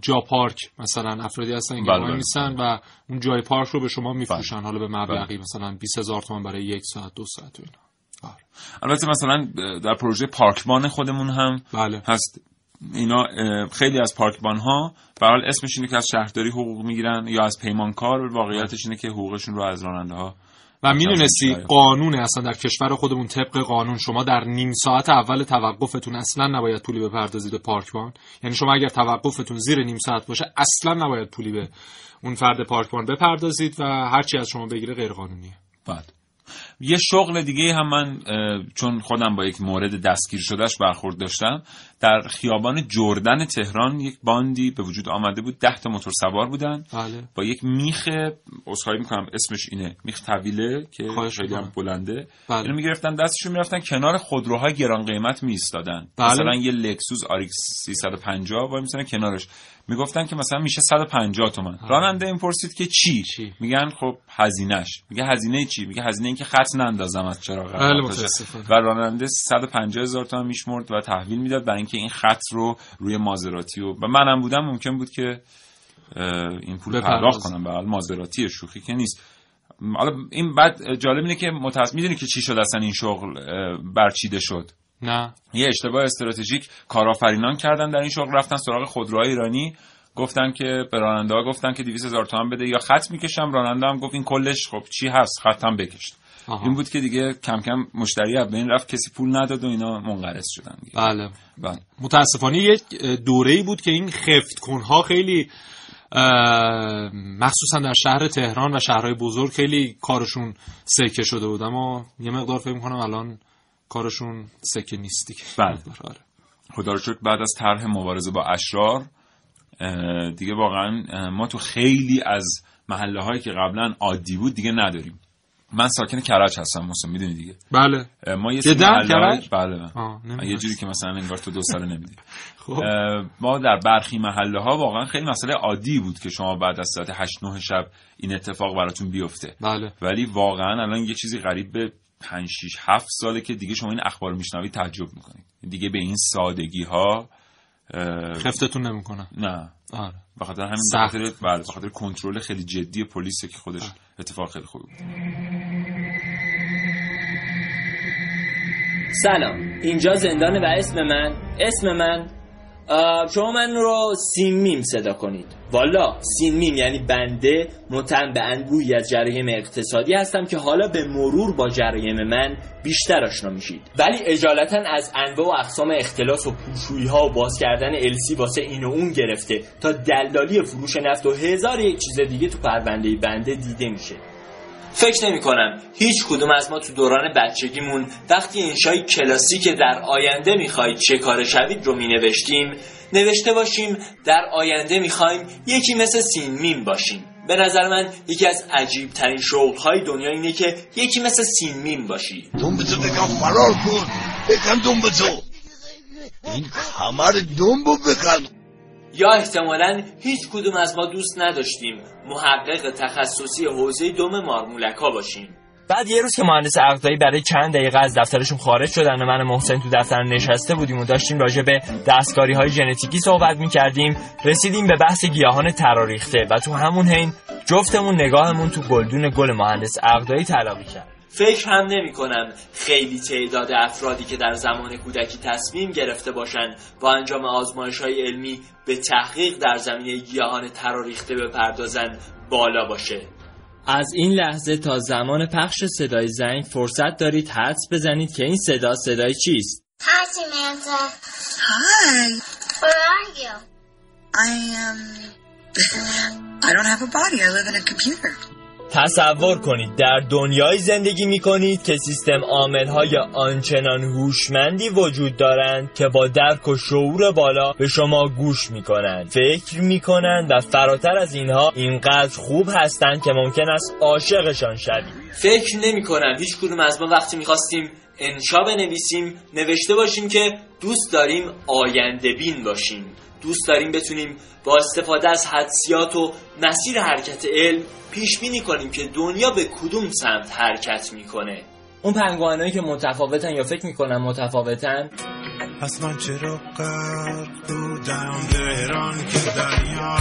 جا پارک مثلا افرادی هستن که وای. میسن و اون جای پارک رو به شما میفروشن. حالا به مبلغی مثلا 20 هزار تومان برای یک ساعت دو ساعت و اینا. البته مثلا در پروژه پارکبان خودمون هم بله. هست. اینا خیلی از پارکبان ها به هر حال اسمش اینه که از شهرداری حقوق می‌گیرن یا از پیمانکار واقعیتش اینه که حقوقشون رو از راننده ها و می‌دونستی می‌شنوه. قانون اصلا در کشور خودمون طبق قانون شما در نیم ساعت اول توقفتون اصلا نباید پولی بپردازید به پارکبان. یعنی شما اگر توقفتون زیر نیم ساعت باشه اصلا نباید پولی به اون فرد پارکبان بپردازید و هرچی از شما بگیره غیر قانونیه بعد یه شغل دیگه هم من چون خودم با یک مورد دستگیر شدهش برخورد داشتم. در خیابان جردن تهران یک باندی به وجود آمده بود ده تا موتور سوار بودن بله با یک میخ عذرخواهی می‌کنم اسمش اینه میخ طویله که خیلی هم. بلنده بله. اینو می‌گرفتن دستشون می‌رفتن کنار خودروهای گران قیمت میایستادن بله. مثلا یه لکسوس آریکس 350 وای میسن کنارش می‌گفتن که مثلا میشه 150 تومن راننده این پرسید که چی؟, چی؟ میگن خب هزینهش میگه هزینه چی میگه هزینه این که خط نندازم از چراغ بله،. و راننده 150 هزار تومن میشمرد و تحویل می‌داد برای اینکه این خط رو روی مازراتی و و منم بودم ممکن بود که این پول. پرداخت کنم. به مازراتی شوخی که نیست. حالا این بعد جالب اینه که متأسف می‌دونی که چی شد اصلا این شغل برچیده شد؟ نه. یه اشتباه استراتژیک کارآفرینان کردن در این شغل رفتن سراغ خودروهای ایرانی. گفتن که به راننده ها گفتن که 200 هزار تومان بده یا خط می‌کشم. راننده هم گفت این کلش خب چی هست؟ خطم بکش آها. این بود که دیگه کم کم مشتری از بین رفت کسی پول نداد و اینا منقرض شدن دیگه. بله بله. متاسفانه یک دوره ای بود که این خفت کنها خیلی مخصوصا در شهر تهران و شهرهای بزرگ خیلی کارشون سکه شده بود اما یه مقدار فکر می‌کنم الان کارشون سکه نیست دیگه بله. آره. خدا رو شکر بعد از طرح مبارزه با اشرار دیگه واقعا ما تو خیلی از محله هایی که قبلا عادی بود دیگه نداریم من ساکن کرج هستم مثلا می‌دونی دیگه؟ بله. ما یه سری کرج؟ بله نمی‌دونستم. یه جوری که مثلا انگار تو دو سال نمیدی. خب. ما در برخی محله ها واقعا خیلی مسئله عادی بود که شما بعد از ساعت 8 9 شب این اتفاق براتون بیفته. بله. ولی واقعا الان یه چیزی قریب به 5 6 7 ساله که دیگه شما این اخبار میشنوید تعجب می‌کنید. دیگه به این سادگی ها خفتتون نمی‌کنن نه. آره. به خاطر همین به سخت. خاطر بله، به خاطر کنترل خیلی جدی پلیسه که خودش اتفاق خیلی خوبی بود. سلام. اینجا زندان و اسم من. اسم من آه، شما من رو سیمیم صدا کنید. والا سیمیم یعنی بنده متهم به انبوهی از جرایم اقتصادی هستم که حالا به مرور با جرایم من بیشتر آشنا میشید. ولی اجالتا از انواع و اقسام اختلاس و پولشویی ها و باز کردن LC واسه این و اون گرفته تا دلالی فروش نفت و هزار یک چیز دیگه تو پرونده بنده دیده میشه. فکر نمی کنم هیچ کدوم از ما تو دوران بچگیمون وقتی انشای کلاسیک در آینده می‌خواید چه کار شوید رو می نوشتیم نوشته باشیم در آینده می‌خوایم یکی مثل سین میم باشیم. به نظر من یکی از عجیب ترین شغل های دنیا اینه که یکی مثل سین میم باشی دنبتو بگم فرار کن. بکن دنبتو این کمر دنبو بکن یا احتمالا هیچ کدوم از ما دوست نداشتیم محقق تخصصی حوزه دم مارمولک ها باشیم. بعد یه روز که مهندس عقدایی برای چند دقیقه از دفترشون خارج شدن و من محسن تو دفتر نشسته بودیم و داشتیم راجع به دستکاری های ژنتیکی صحبت می‌کردیم رسیدیم به بحث گیاهان تراریخته و تو همون حین جفتمون نگاهمون تو گلدون گل مهندس عقدایی تلاقی کرد. فکر هم نمی کنم خیلی تعداد افرادی که در زمان کودکی تصمیم گرفته باشند با انجام آزمایش های علمی به تحقیق در زمینه گیاهان تراریخته بپردازند بالا باشه از این لحظه تا زمان پخش صدای زنگ فرصت دارید حدس بزنید که این صدا صدای چیست Hi, Samantha. Hi, Where are you? I um I don't have a body. I live in a computer. تصور کنید در دنیایی زندگی می کنید که سیستم عاملهای آنچنان هوشمندی وجود دارند که با درک و شعور بالا به شما گوش می کنند فکر می کنند و فراتر از اینها اینقدر خوب هستند که ممکن است عاشقشان شوید. فکر نمی کنم هیچ کدوم از ما وقتی می خواستیم انشا بنویسیم نوشته باشیم که دوست داریم آینده بین باشیم. دوست داریم بتونیم با استفاده از حدسیات و مسیر حرکت علم پیش بینی کنیم که دنیا به کدوم سمت حرکت می‌کنه. اون پنگوانایی که متفاوتن یا فکر می‌کنن متفاوتن؟ پس من چرا غرق بودم تهران که دریا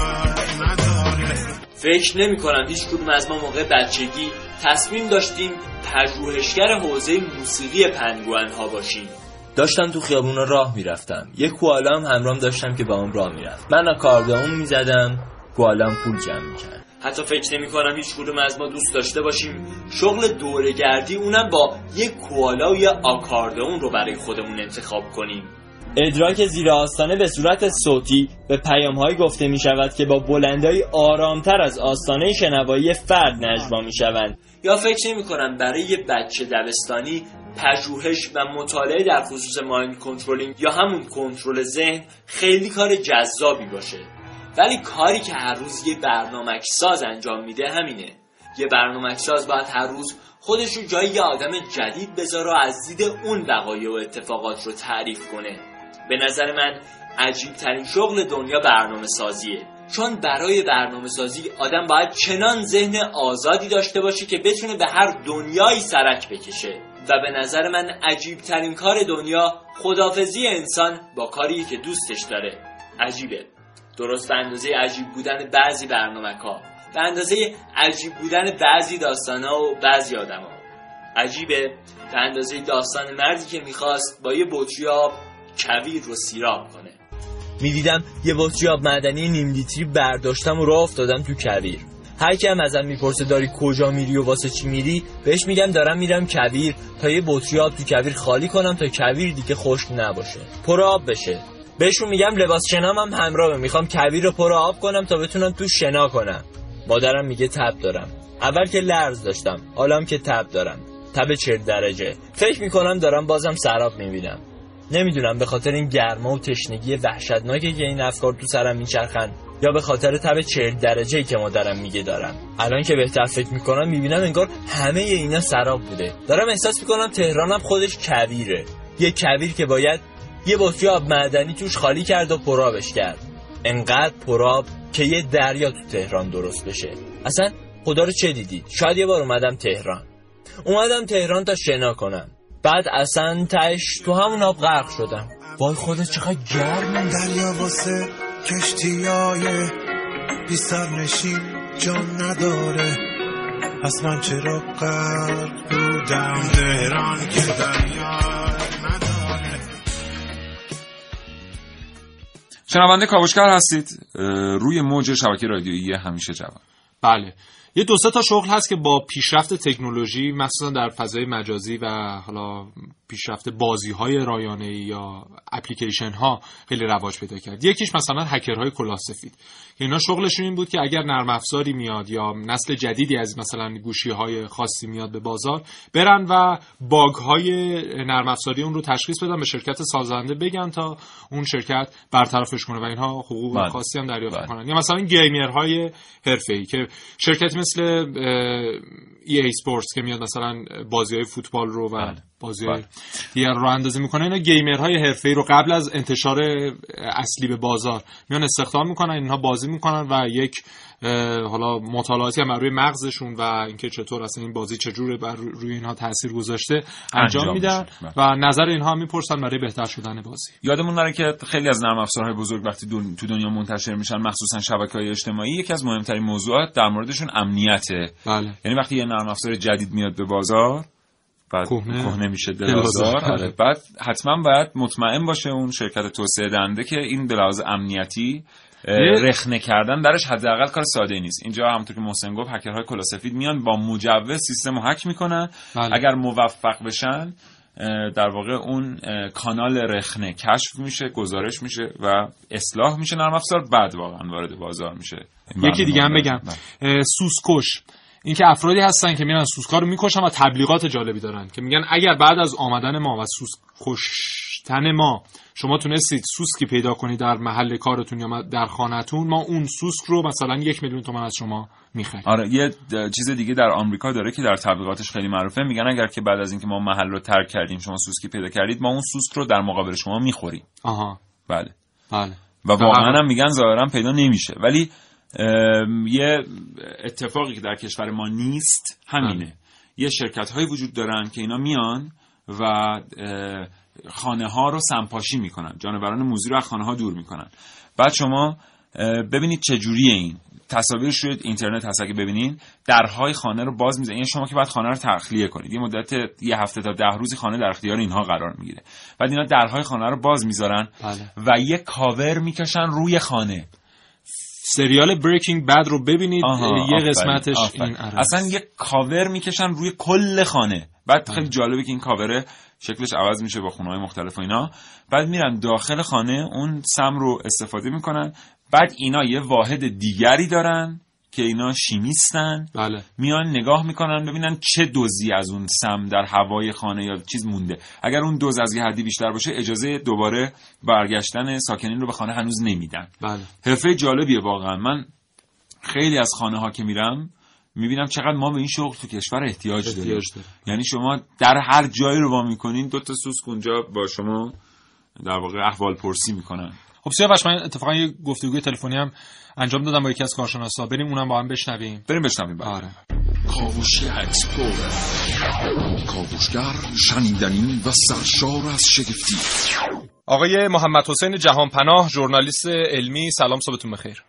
نداره؟ فکر نمی کنم هیچ کدوم از ما موقع بچگی تصمیم داشتیم پژوهشگر حوزه موسیقی پنگوان ها باشیم. داشتم تو خیابون راه می‌رفتم یه کوالا هم همراهم داشتم که با اون راه می‌رفت. من آکاردئون می‌زدم کوالام پول جمع می‌کرد. حتی فکر نمی کنم هیچ کدوم از ما دوست داشته باشیم. شغل دورگردی اونم با یه کوالا و یه آکاردئون رو برای خودمون انتخاب کنیم. ادراک زیر آستانه به صورت صوتی به پیام گفته می شود که با بلندای آرامتر از آستانه شنوایی فرد نجوا می شوند یا فکر نمی کنم برای یه بچه دبستانی پژوهش و مطالعه در خصوص مایند کنترلینگ یا همون کنترل ذهن خیلی کار جذابی باشه. ولی کاری که هر روز یه برنامه ساز انجام میده همینه. یه برنامه ساز باید هر روز خودش رو جای یه آدم جدید بذاره و از دید اون وقایع و اتفاقات رو تعریف کنه. به نظر من عجیب ترین شغل دنیا برنامه سازیه چون برای برنامه سازی آدم باید چنان ذهن آزادی داشته باشه که بتونه به هر دنیایی سرک بکشه. و به نظر من عجیب ترین کار دنیا خدافزی انسان با کاری که دوستش داره. عجیبه. درست به اندازه عجیب بودن بعضی برنامه ها به اندازه عجیب بودن بعضی داستان ها و بعضی آدم ها. عجیبه. به اندازه داستان مردی که می‌خواست با یه بطری آب کویر رو سیراب کنه. می‌دیدم یه بطری آب معدنی نیم لیتری برداشتم و راه افتادم تو کویر. هر کی هم ازم می‌پرسه داری کجا میری و واسه چی میری بهش میگم دارم میرم کویر تا یه بطری آب تو کویر خالی کنم تا کویر دیگه خشک نباشه. پر آب بشه. بهشون میگم لباس شنام هم همراهه. می‌خوام کویر رو پر آب کنم تا بتونم تو شنا کنم. مادرم میگه تب دارم. اول که لرز داشتم. حالا که تب دارم. تب چهل درجه. فکر می‌کنم دارم بازم سراب می‌بینم. نمی‌دونم به خاطر این گرما و تشنگی وحشتناکی که این افکار تو سرم میچرخن یا به خاطر تب چهل درجه که مادرم میگه دارم. الان که بهتر فکر می‌کنم می‌بینم انگار همه اینا سراب بوده. دارم احساس می‌کنم تهرانم خودش کویره. یه کویر که باید یه بطری آب معدنی توش خالی کرد و پرابش کرد. انقدر پراب که یه دریا تو تهران درست بشه. اصلا خدا رو چه دیدید شاید یه بار اومدم تهران. اومدم تهران تا شنا کنم. بعد اصلا تش تو همون آب غرق شدم وای خدا چقدر گرم دریا واسه کشتیای بی نشین جان نداره. پس من چرا غرق بودم؟ تهران که دریا نداره. شنونده کاوشگر هستید. روی موج شبکه رادیویی همیشه جوان. بله. یه دو تا شغل هست که با پیشرفت تکنولوژی مثلا در فضای مجازی و حالا پیشرفت بازی های رایانه یا اپلیکیشن ها خیلی رواج پیدا کرد. یکیش مثلا هکرهای کلاه سفید اینا شغلشون این بود که اگر نرم افزاری میاد یا نسل جدیدی از مثلا گوشی های خاصی میاد به بازار برن و باگ های نرم افزاری اون رو تشخیص بدن به شرکت سازنده بگن تا اون شرکت برطرفش کنه و اینها حقوق بله. خاصی هم دریافت بله. کنن یا مثلا گیمرهای حرفه‌ای که شرکتی مثل ای ای سپورتس که میاد مثلا بازی های فوتبال رو و بله. بازی بله. دیگر رو اندازه می‌کنه اینا گیمرهای حرفه‌ای رو قبل از انتشار اصلی به بازار میان استخدام می‌کنن اینها بازی می‌کنن و یک حالا مطالعاتی هم روی مغزشون و اینکه چطور اصلا این بازی چجوره بر روی اینها تاثیر گذاشته انجام, میدن بله. و نظر اینها می‌پرسن برای بهتر شدن بازی یادمون نره که خیلی از نرم افزارهای بزرگ وقتی دون... تو دنیا منتشر میشن مخصوصا شبکه‌های اجتماعی یکی از مهمترین موضوعات در موردشون امنیته بله. یعنی وقتی یه نرم افزار جدید میاد به بازار. بعد کهنه. میشه دلازار آره. بعد حتما باید مطمئن باشه اون شرکت توسعه دهنده که این به لحاظ امنیتی رخنه کردن درش حداقل کار ساده نیست. اینجا همونطور که محسن گفت هکرهای کلاسفید میان با مجوز سیستم رو هک می‌کنن. بله. اگر موفق بشن در واقع اون کانال رخنه کشف میشه گزارش میشه و اصلاح میشه نرم افزار. بعد واقعا وارد بازار میشه. یکی دیگه هم بگم. بله. سوسکش. اینکه افرادی هستن که میرن سوسکا رو می‌کشن و تبلیغات جالبی دارن که میگن اگر بعد از آمدن ما و سوسک کشتن ما شما تونستید سوسکی پیدا کنید در محل کارتون یا در خانهتون ما اون سوسک رو مثلا یک میلیون تومن از شما می‌خریم. آره یه چیز دیگه در آمریکا داره که در تبلیغاتش خیلی معروفه. میگن اگر که بعد از اینکه ما محل رو ترک کردیم شما سوسکی پیدا کردید ما اون سوسک رو در مقابل شما می‌خوریم. آها. بله. بله. و واقعا هم میگن ظاهرا پیدا نمیشه. ولی یه اتفاقی که در کشور ما نیست همینه. بله. یه شرکت هایی وجود دارن که اینا میان و خانه ها رو سمپاشی می‌کنن. جانوران موزی رو از خانه ها دور می‌کنن. بعد شما ببینید چه جوریه این. تصاویرش روی اینترنت هست اگه ببینین. درهای خانه رو باز می‌زنن یعنی شما که بعد خانه رو تخلیه کنید. یه مدت یه هفته تا ده روزی خانه در اختیار اینها قرار می‌گیره. بعد اینا درهای خانه رو باز می‌ذارن بله. و یه کاور می‌کشن روی خانه. سریال بریکینگ بد رو ببینید آها، یه قسمتش آفرین. این آره. اصلا یه کاور می‌کشن روی کل خانه. بعد خیلی جالبه که این کاوره شکلش عوض میشه با خونه های مختلف و اینا. بعد میرن داخل خانه اون سم رو استفاده می‌کنن. بعد اینا یه واحد دیگری دارن. که اینا شیمیستن بله. میان نگاه می‌کنن ببینن چه دوزی از اون سم در هوای خانه یا چیز مونده. اگر اون دوز از یه حدی بیشتر باشه اجازه دوباره برگشتن ساکنین رو به خانه هنوز نمیدن. بله. حرفه جالبیه واقعا. من خیلی از خانه ها که میرم می‌بینم چقدر ما به این شغل تو کشور احتیاج داریم احتیاج داریم. یعنی شما در هر جایی رو وا می‌کنین دو تا سوسک اونجا با شما در واقع احوال پرسی می‌کنن. خب سیاوش من اتفاقا یه گفتگوی تلفنی هم انجام دادم با یکی از کارشناسا. بریم اونم با هم بشنویم. بریم بشنویم بعد. آره. کاوشی explorer کاوشگر شنیدنی و سرشار از شگفتی. آقای محمد حسین جهانپناه ژورنالیست علمی سلام صبحتون بخیر.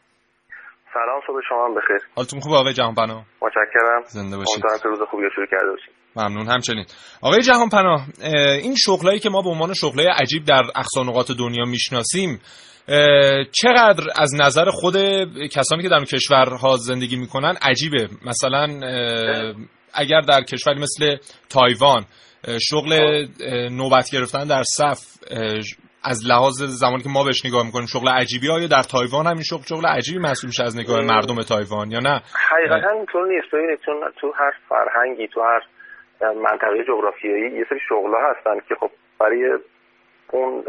سلام صبح شما هم بخیر. حالتون خوبه آقای جهانپناه؟ متشکرم. زنده باشید. روز خوبی رو شروع کرده باشید ممنون همچنین. آقای جهانپناه اه، این شغلایی که ما به عنوان شغلای عجیب در اقصا نقاط دنیا می‌شناسیم چقدر از نظر خود کسانی که در اون کشورها زندگی می‌کنن عجیبه؟ مثلا اگر در کشوری مثل تایوان شغل نوبت گرفتن در صف از لحاظ زمانی که ما بهش نگاه می‌کنیم شغل عجیبی آیا در تایوان همین شغل شغل عجیبی محسوب میشه از نگاه مردم تایوان یا نه؟ حقیقتا اینطور نیست. ببینید چون تو هر فرهنگی تو هر منطقه جغرافیایی یه سری شغلها هستن که خب برای اون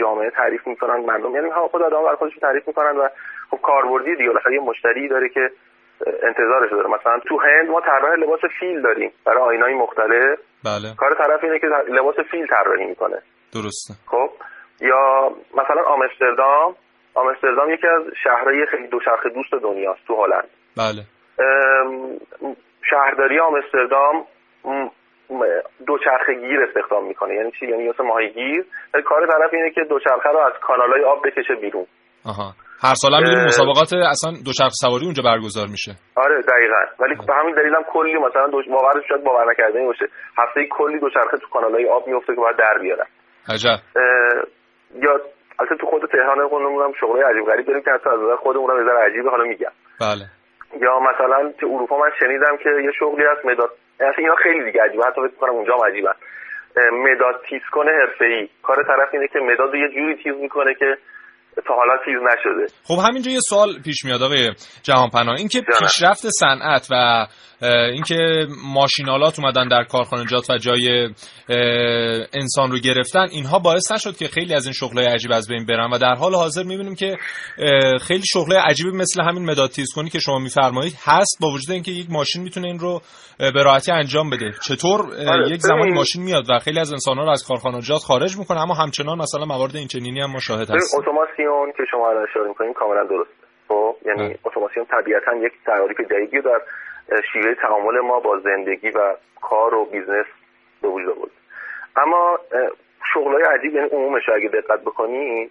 جامعه تعریف می‌کنن مردم یعنی هم خود آدم برای خودشون تعریف می‌کنن و خب کاربردی دیگه. بالاخره یه مشتری داره که انتظارش داره. مثلا تو هند ما طراح لباس فیل داریم. برای آینای مختلف. بله. کار طرف اینه که لباس فیل طراحی می‌کنه. درسته. خب؟ یا مثلا آمستردام. آمستردام یکی از شهرهای خیلی دوچرخه دوست دنیاست تو هلند. بله. شهرداری آمستردام دوچرخه گیر استخدام می‌کنه. یعنی چی؟ یعنی مثل ماهیگیر ولی کار طرف اینه که دوچرخه رو از کانالای آب بکشه بیرون. آها. هر سال می‌دونیم اه، مسابقات اصلا دوچرخه سواری اونجا برگزار میشه. آره دقیقا. ولی به همین دلیل هم کلی مثلا دو... باورش شاید باور نکردنی باشه. هفته کلی دوچرخه تو کانالای آب میفته که باید در بیارن. عجب. یا البته تو خود تهران خودمون هم شغلای عجیب غریب داریم که حتی از نظر هم یه ذره عجیبه حالا میگم. بله. یا مثلا تو اروپا من شنیدم که یه شغلی هست مداد اصلا اینا خیلی دیگه عجیبه. حتی فکر کنم اونجا هم عجیبن اه، مداد تیز کنه حرفه‌ای. کار طرف اینه که مداد رو یه جوری تیز می‌کنه که تا حالا تیز نشده. خب همینجا یه سوال پیش میاد آقای جهانپناه اینکه پیشرفت صنعت و اینکه ماشینالات اومدن در کارخانجات و جای انسان رو گرفتن اینها باعث نشد که خیلی از این شغلای عجیب از بین برن و در حال حاضر می‌بینیم که خیلی شغلای عجیبی مثل همین مداد تیز کنی که شما میفرمایید هست با وجود اینکه یک ماشین می‌تونه این رو به راحتی انجام بده. چطور آره، یک زمانی ببین. ماشین میاد و خیلی از انسانها رو از کارخانجات خارج می‌کنه اما همچنان مثلا موارد این چنینی هم ما شاهد ببین هستیم. اتوماسیون که شما الان اشاره می‌کنین کاملا درسته. خب؟ یعنی اتوماسیون طبیعتا یک تعاریف جدیدی رو در شیوه تعامل ما با زندگی و کار و business به وجود آورد. اما شغلای عجیب یعنی عمومش اگه دقت بکنین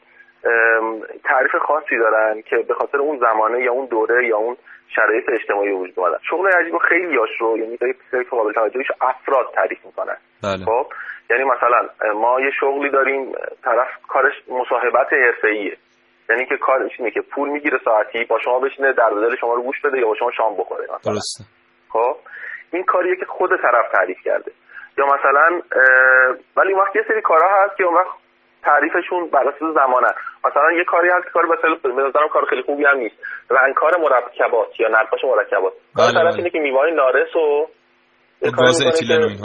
تعریف خاصی دارن که به خاطر اون زمانه یا اون دوره یا اون شرایط اجتماعی وجود اومدن. شغل عجیب خیلیاش رو یعنی خیلی خیلی قابل توجهش افراد تعریف می‌کنن. بله. خب یعنی مثلا ما یه شغلی داریم طرف کارش مصاحبت حرفه‌ایه. یعنی که کارش اینه که پول می‌گیره ساعتی با شما بشینه در دل شما رو گوش بده یا با شما شام بخوره. مثلا. درسته. خب؟ این کاریه که خود طرف تعریف کرده. یا مثلا ولی وقت یه سری کارها هست که اون وقت تعریفشون بر اساس زمانه. مثلا یه کاری هست که کار به نظرم کار خیلی خوبی هم نیست. رنگکار مرکبات یا نقاش مرکبات. کار بله، طرف بله. اینه که میوای نارس و.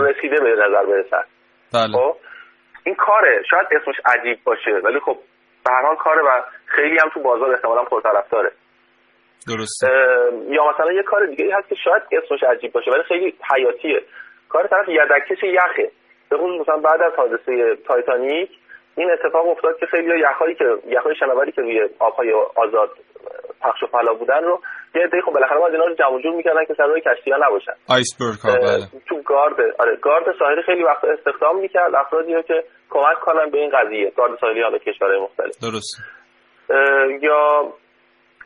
رسیده به نظر برسن بله. خب؟ این کاره. شاید اسمش عجیب باشه ولی خب به هر حال کاره و خیلی هم تو بازار احتمالاً پرطرفداره. درسته. یا مثلا یه کار دیگه هست که شاید اسمش عجیب باشه ولی خیلی حیاتیه. کار طرف یدککش یخه. به خصوص مثلا بعد از حادثه تایتانیک این اتفاق افتاد که خیلی یخهایی که یخهای شناوری که روی آبهای آزاد پخش و پلا بودن رو یه عده خب بالاخره باید اینا رو جمع جور می‌کردن که سر روی کشتی ها نباشن. آیسبرگ ها بله. تو گارد آره گارد ساحلی خیلی وقت استخدام می‌کرد افرادی رو که کمک کنن به این قضیه ساحلی حالا کشورهای مختلف. درسته اه، یا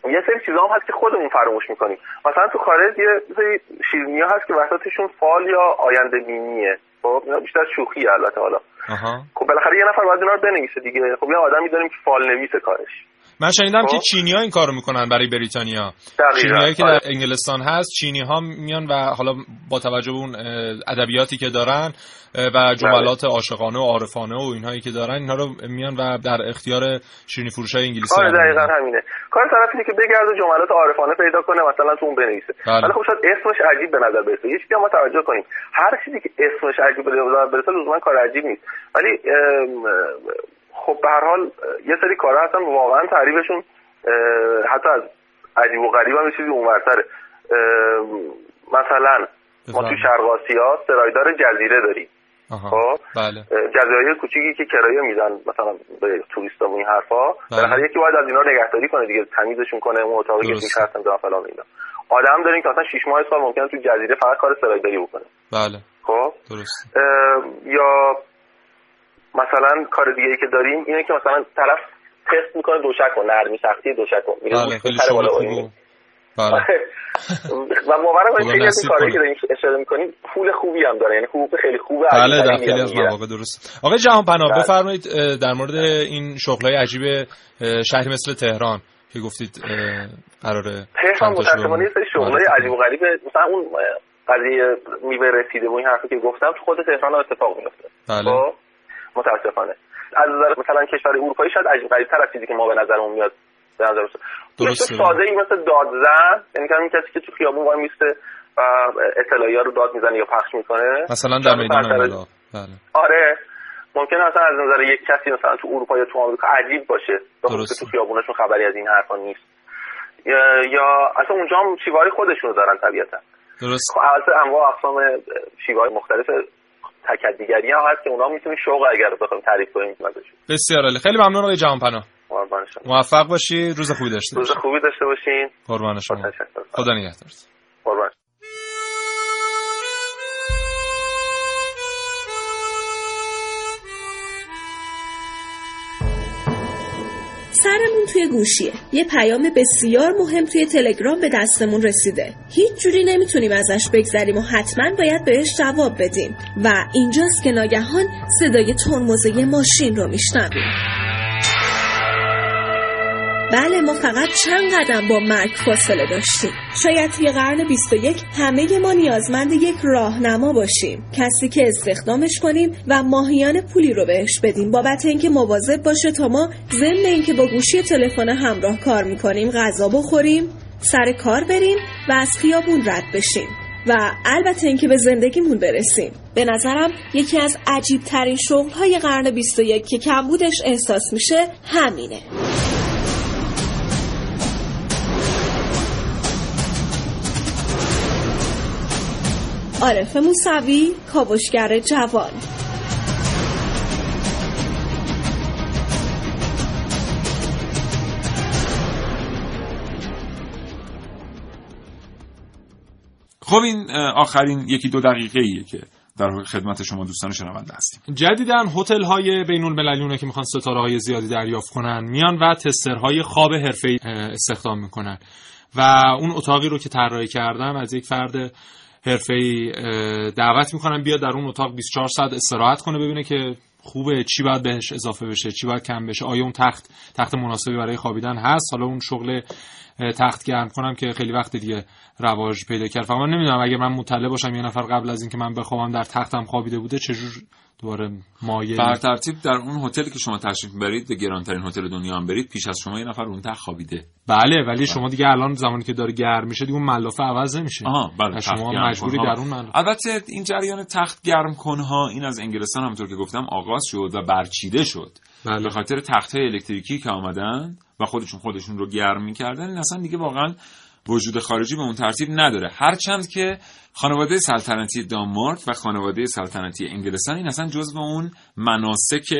یه سری چیزا هم هست که خودمون فراموش می‌کنیم. مثلا تو خارج یه سری شیرینی هست که وسطشون فال یا آینده بینیه. خب اینا بیشتر شوخی البته حالا. آها. خب بالاخره یه نفر باید اینا رو بنویسه دیگه. خب یه آدمی داریم که فال نویسه کارش. من شنیدم خب. که چینی ها این کارو می‌کنن برای بریتانیا دقیقاً. چینی هایی که آره. در انگلستان هست چینی ها میان و حالا با توجه به اون ادبیاتی که دارن اه، بله. و جملات عاشقانه و عارفانه و اینهایی که دارن اینها رو میان و در اختیار شیرینی فروش های انگلیسی آره قرار دقیقا میدن. همینه کار طرف اینه که بگرده جملات عارفانه پیدا کنه مثلا تو اون بنویسه بله. ولی خب شاید اسمش عجیب به نظر برسه یه چیزی ما توجه کنیم هر چیزی که اسمش عجیب به نظر برسه لزوما کار عجیب نیست ولی خب به هر حال یه سری کارها هستن واقعا تعریفشون حتی از عجیب و غریب هم یه چیزی اونورتره. مثلا ما تو. شرق آسیا سرایدار جزیره داریم. خب؟ بله. جزایر کوچیکی که کرایه میدن مثلا به توریستا و این حرفا. بله. بالاخره یکی باید از اینا نگهداری کنه دیگه تمیزشون کنه اون اتاقی که. توش هستن و فلان اینا. آدم داریم که مثلا 6 ماه سال ممکنه تو جزیره فقط کار سرایداری بکنه. بله. خب؟ درست یا مثلا کار دیگه ای که داریم اینه که مثلا طرف تست می‌کنه دوشک رو نرمی سختی دوشک رو میره بله خیلی شغل و. و- بله. و باورم خدا کنید خیلی از نصیب این کارهایی کنه. که داریم اشاره می‌کنیم پول خوبی هم داره. یعنی حقوق خیلی خوبه بله در خیلی از. مواقع درست. آقای جهان پناه بله. بفرمایید در مورد این شغلای عجیب شهری مثل تهران که گفتید قراره تهران متاسفانه یه سری شغلای معرفی عجیب و غریبه مثلا اون قضیه میوه رسیده و این حرفی که گفتم تو خود تهران اتفاق میفته بله. خب؟ متاسفانه. از نظر مثلا کشور اروپایی شاید عجیب غریب تر از چیزی که ما به نظرمون میاد به نظر مثلا درسته. ساده ای مثل دادزن یعنی که کسی که تو خیابون وای میسته و اطلاعی رو داد می‌زنه یا پخش می‌کنه. مثلا در میدان مثلا- انقلاب بله. آره. ممکنه اصلا از نظر یک کسی مثلا تو اروپا یا تو آمریکا عجیب باشه. درسته. که تو خیابونشون خبری از این حرفا نیست. یا, اصلا اونجا هم شیوه خودشونو دارن طبیعتا. درست. خب البته انواع اقسام شیوه های مختلف تکدیگری هم هست که اونا می‌تونیم شوق اگر بخوایم تعریف کنیم بسیار عالی. خیلی ممنون آقای جهان پناه قربان شما. موفق باشی. روز خوبی داشته روز باشی. خوبی داشته باشین. قربان شما. خدا نگهدارت قربان. سرمون توی گوشیه. یه پیام بسیار مهم توی تلگرام به دستمون رسیده. هیچ جوری نمی‌تونیم ازش بگذریم و حتما باید بهش جواب بدیم. و اینجاست که ناگهان صدای ترمزه ماشین رو میشنویم. بله ما فقط چند قدم با مرگ فاصله داشتیم. شاید توی قرن 21 همه ما نیازمند یک راهنما باشیم. کسی که استخدامش کنیم و ماهیانه پولی رو بهش بدیم. بابت اینکه مواظب باشه تا ما ضمن اینکه با گوشی تلفن همراه کار می‌کنیم غذا بخوریم سر کار بریم و از خیابون رد بشیم. و البته اینکه به زندگیمون برسیم. به نظرم یکی از عجیب ترین شغل های قرن 21 که کمبودش احساس میشه همینه. عارف موسوی کاوشگر جوان. خب این آخرین یکی دو دقیقه ایه که در خدمت شما دوستان شنونده هستیم. جدیدن هتل های بین که می‌خوان ستاره های زیادی دریافت کنن میان و تسترهای خواب حرفه‌ای اه، استخدام می‌کنن. و اون اتاقی رو که طراحی کردن از یک فرد حرفه‌ای دعوت می‌کنن بیاد در اون اتاق 24 ساعت استراحت کنه ببینه که خوبه چی باید بهش اضافه بشه چی باید کم بشه آیا اون تخت تخت مناسبی برای خوابیدن هست؟ حالا اون شغل تخت گرم کنم که خیلی وقت دیگه رواج پیدا کرد. فقط من نمی‌دونم اگه من مطلع باشم یه نفر قبل از اینکه من بخوابم در تختم خوابیده بوده چجور دوباره مایل بر ترتیب در اون هتلی که شما تشریف برید به گرانترین هتل دنیا هم برید پیش از شما یه نفر اون تخت خوابیده. بله ولی شما دیگه الان زمانی که داره گرم میشه دیگه اون ملافه عوض نمیشه. آها بله شما مجبوری. در اون ملافه. البته این جریان تخت گرم کنها این از انگلستان همونطور که گفتم آغاز شد و برچیده شد. بله. به خاطر تخت های الکتریکی که آمدن و خودشون خودشون رو گرم می‌کردن این اصلا دیگه واقعا وجود خارجی به اون ترتیب نداره. هرچند که خانواده سلطنتی دانمارک و خانواده سلطنتی انگلستان این اصلا جزو اون مناسک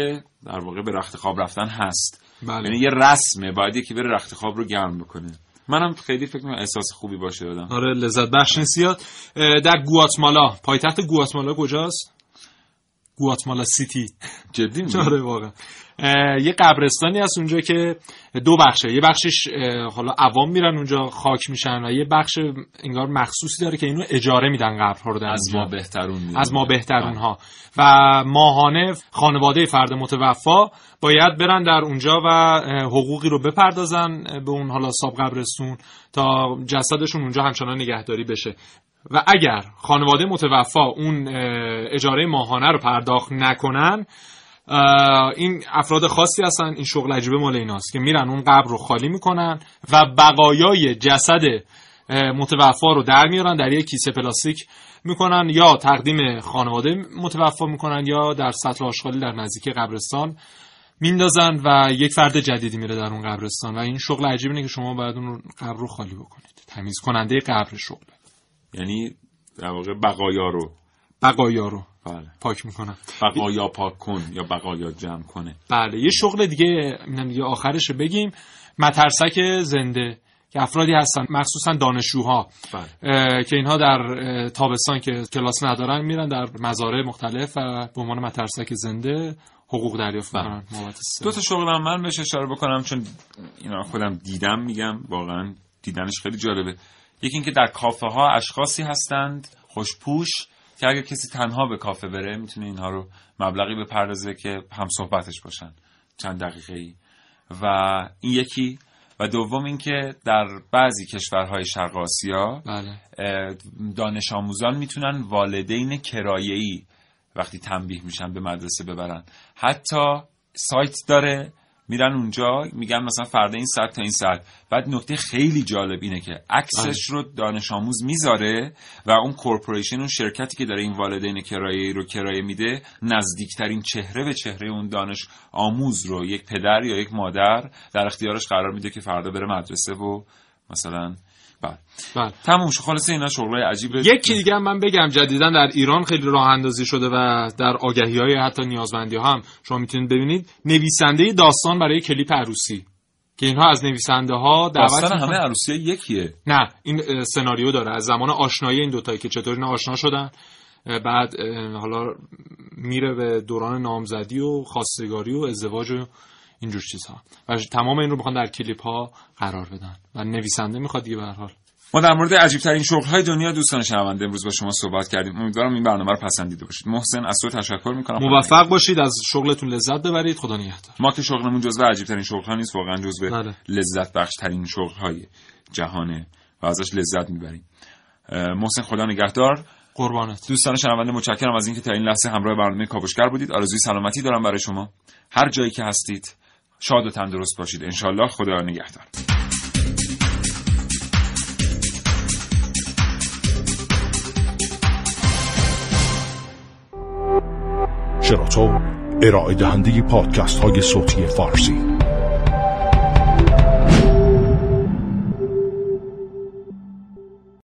در واقع به رخت خواب رفتن هست. بله. یعنی یه رسمه باید یکی بره رخت خواب رو گرم بکنه. منم خیلی فکر می‌کنم احساس خوبی باشه بدم. آره لذت بخش زیاد. در گواتمالا پایتخت گواتمالا کجاست؟ گواتمالا سیتی. جدی میگی؟ آره واقعا. یه قبرستانی هست اونجا که دو بخشه یه بخشش حالا عوام میرن اونجا خاک میشن و یه بخش انگار مخصوصی داره که اینو اجاره میدن قبرها رو از. ما بهترون می‌دونی. از ما بهترون ها و ماهانه خانواده فرد متوفا باید برن در اونجا و حقوقی رو بپردازن به اون حالا ساب قبرستون تا جسدشون اونجا همچنان نگهداری بشه و اگر خانواده متوفا اون اجاره ماهانه رو پرداخت نکنن این افراد خاصی هستن این شغل عجیبه مال ایناست که میرن اون قبر رو خالی می‌کنن و بقایای جسد متوفا رو در میارن در یک کیسه پلاستیک می‌کنن یا تقدیم خانواده متوفا می‌کنن یا در سطل آشغالی در نزدیکی قبرستان میندازن و یک فرد جدیدی میره در اون قبرستان و این شغل عجیب اینه که شما باید اون قبر رو خالی بکنید. تمیز کننده قبر شغل. یعنی در واقع بقایا رو بقایا رو. بله. پاک می‌کنن بقایا پاک کن یا بقایا جمع کنه. بله یه شغل دیگه اینم دیگه آخرش بگیم. مترسک زنده که افرادی هستن مخصوصا دانشجوها بله. که اینها در تابستان که کلاس ندارن میرن در مزارع مختلف و به عنوان مترسک زنده حقوق دریافت می‌کنن. بابت سه. دو تا شغل هم من بهش اشاره بکنم چون اینا خودم دیدم میگم. واقعا دیدنش خیلی جالبه. یکی اینکه در کافه ها اشخاصی هستند خوشپوش که اگر کسی تنها به کافه بره می‌تونه اینها رو مبلغی بپردازه که هم صحبتش باشن چند دقیقه ای و این یکی. و دوم اینکه در بعضی کشورهای شرق آسیا بله. دانش آموزان می‌تونن والدین کرایه‌ای وقتی تنبیه میشن به مدرسه ببرن. حتی سایت داره میرن اونجا میگن مثلا فردا این ساعت تا این ساعت. بعد نکته خیلی جالب اینه که عکسش رو دانش آموز می‌ذاره و اون کورپوریشن اون شرکتی که داره این والدین کرایه رو کرایه میده نزدیکترین چهره به چهره اون دانش آموز رو یک پدر یا یک مادر در اختیارش قرار میده که فردا بره مدرسه و مثلا بله. تموم شد. خلاص اینا شغلای عجیبه یکی دیگه من بگم جدیدا در ایران خیلی راه اندازی شده و در آگهی های حتی نیازمندی ها هم. شما می‌تونید ببینید نویسنده داستان برای کلیپ عروسی. که اینها از نویسنده ها دعوت داستان همه عروسی یکیه. نه این سناریو داره. از زمان آشنایی این دوتایی که چطور اینا آشنا شدن بعد حالا میره به دوران نامزدی و خواستگاری و ازدواج و اینجور چیزها. و تمام این رو می‌خوان در کلیپ ها قرار بدن. و نویسنده می‌خواد دیگه به حال. ما در مورد عجیب ترین شغل های دنیا دوستان شنونده امروز با شما صحبت کردیم. امیدوارم این برنامه رو پسندیده باشید. محسن از تو تشکر می‌کنم. موفق باشید. از شغلتون لذت ببرید. خدا نگهدار. ما که شغلمون جزو عجیب ترین شغل ها نیست واقعا جزو بله. لذت بخش ترین شغل های جهانه و ازش لذت می‌بریم. محسن خدا نگهدار. قربانت. دوستان شنونده متشکرم از اینکه تا این لحظه همراه برنامه کاوشگر بودید. آرزوی سلامتی دارم برای شما. هر جایی که هستید شاد و تندرست باشید. انشالله خدا نگهدار. شراطو ارائه دهنده پادکست های صوتی فارسی.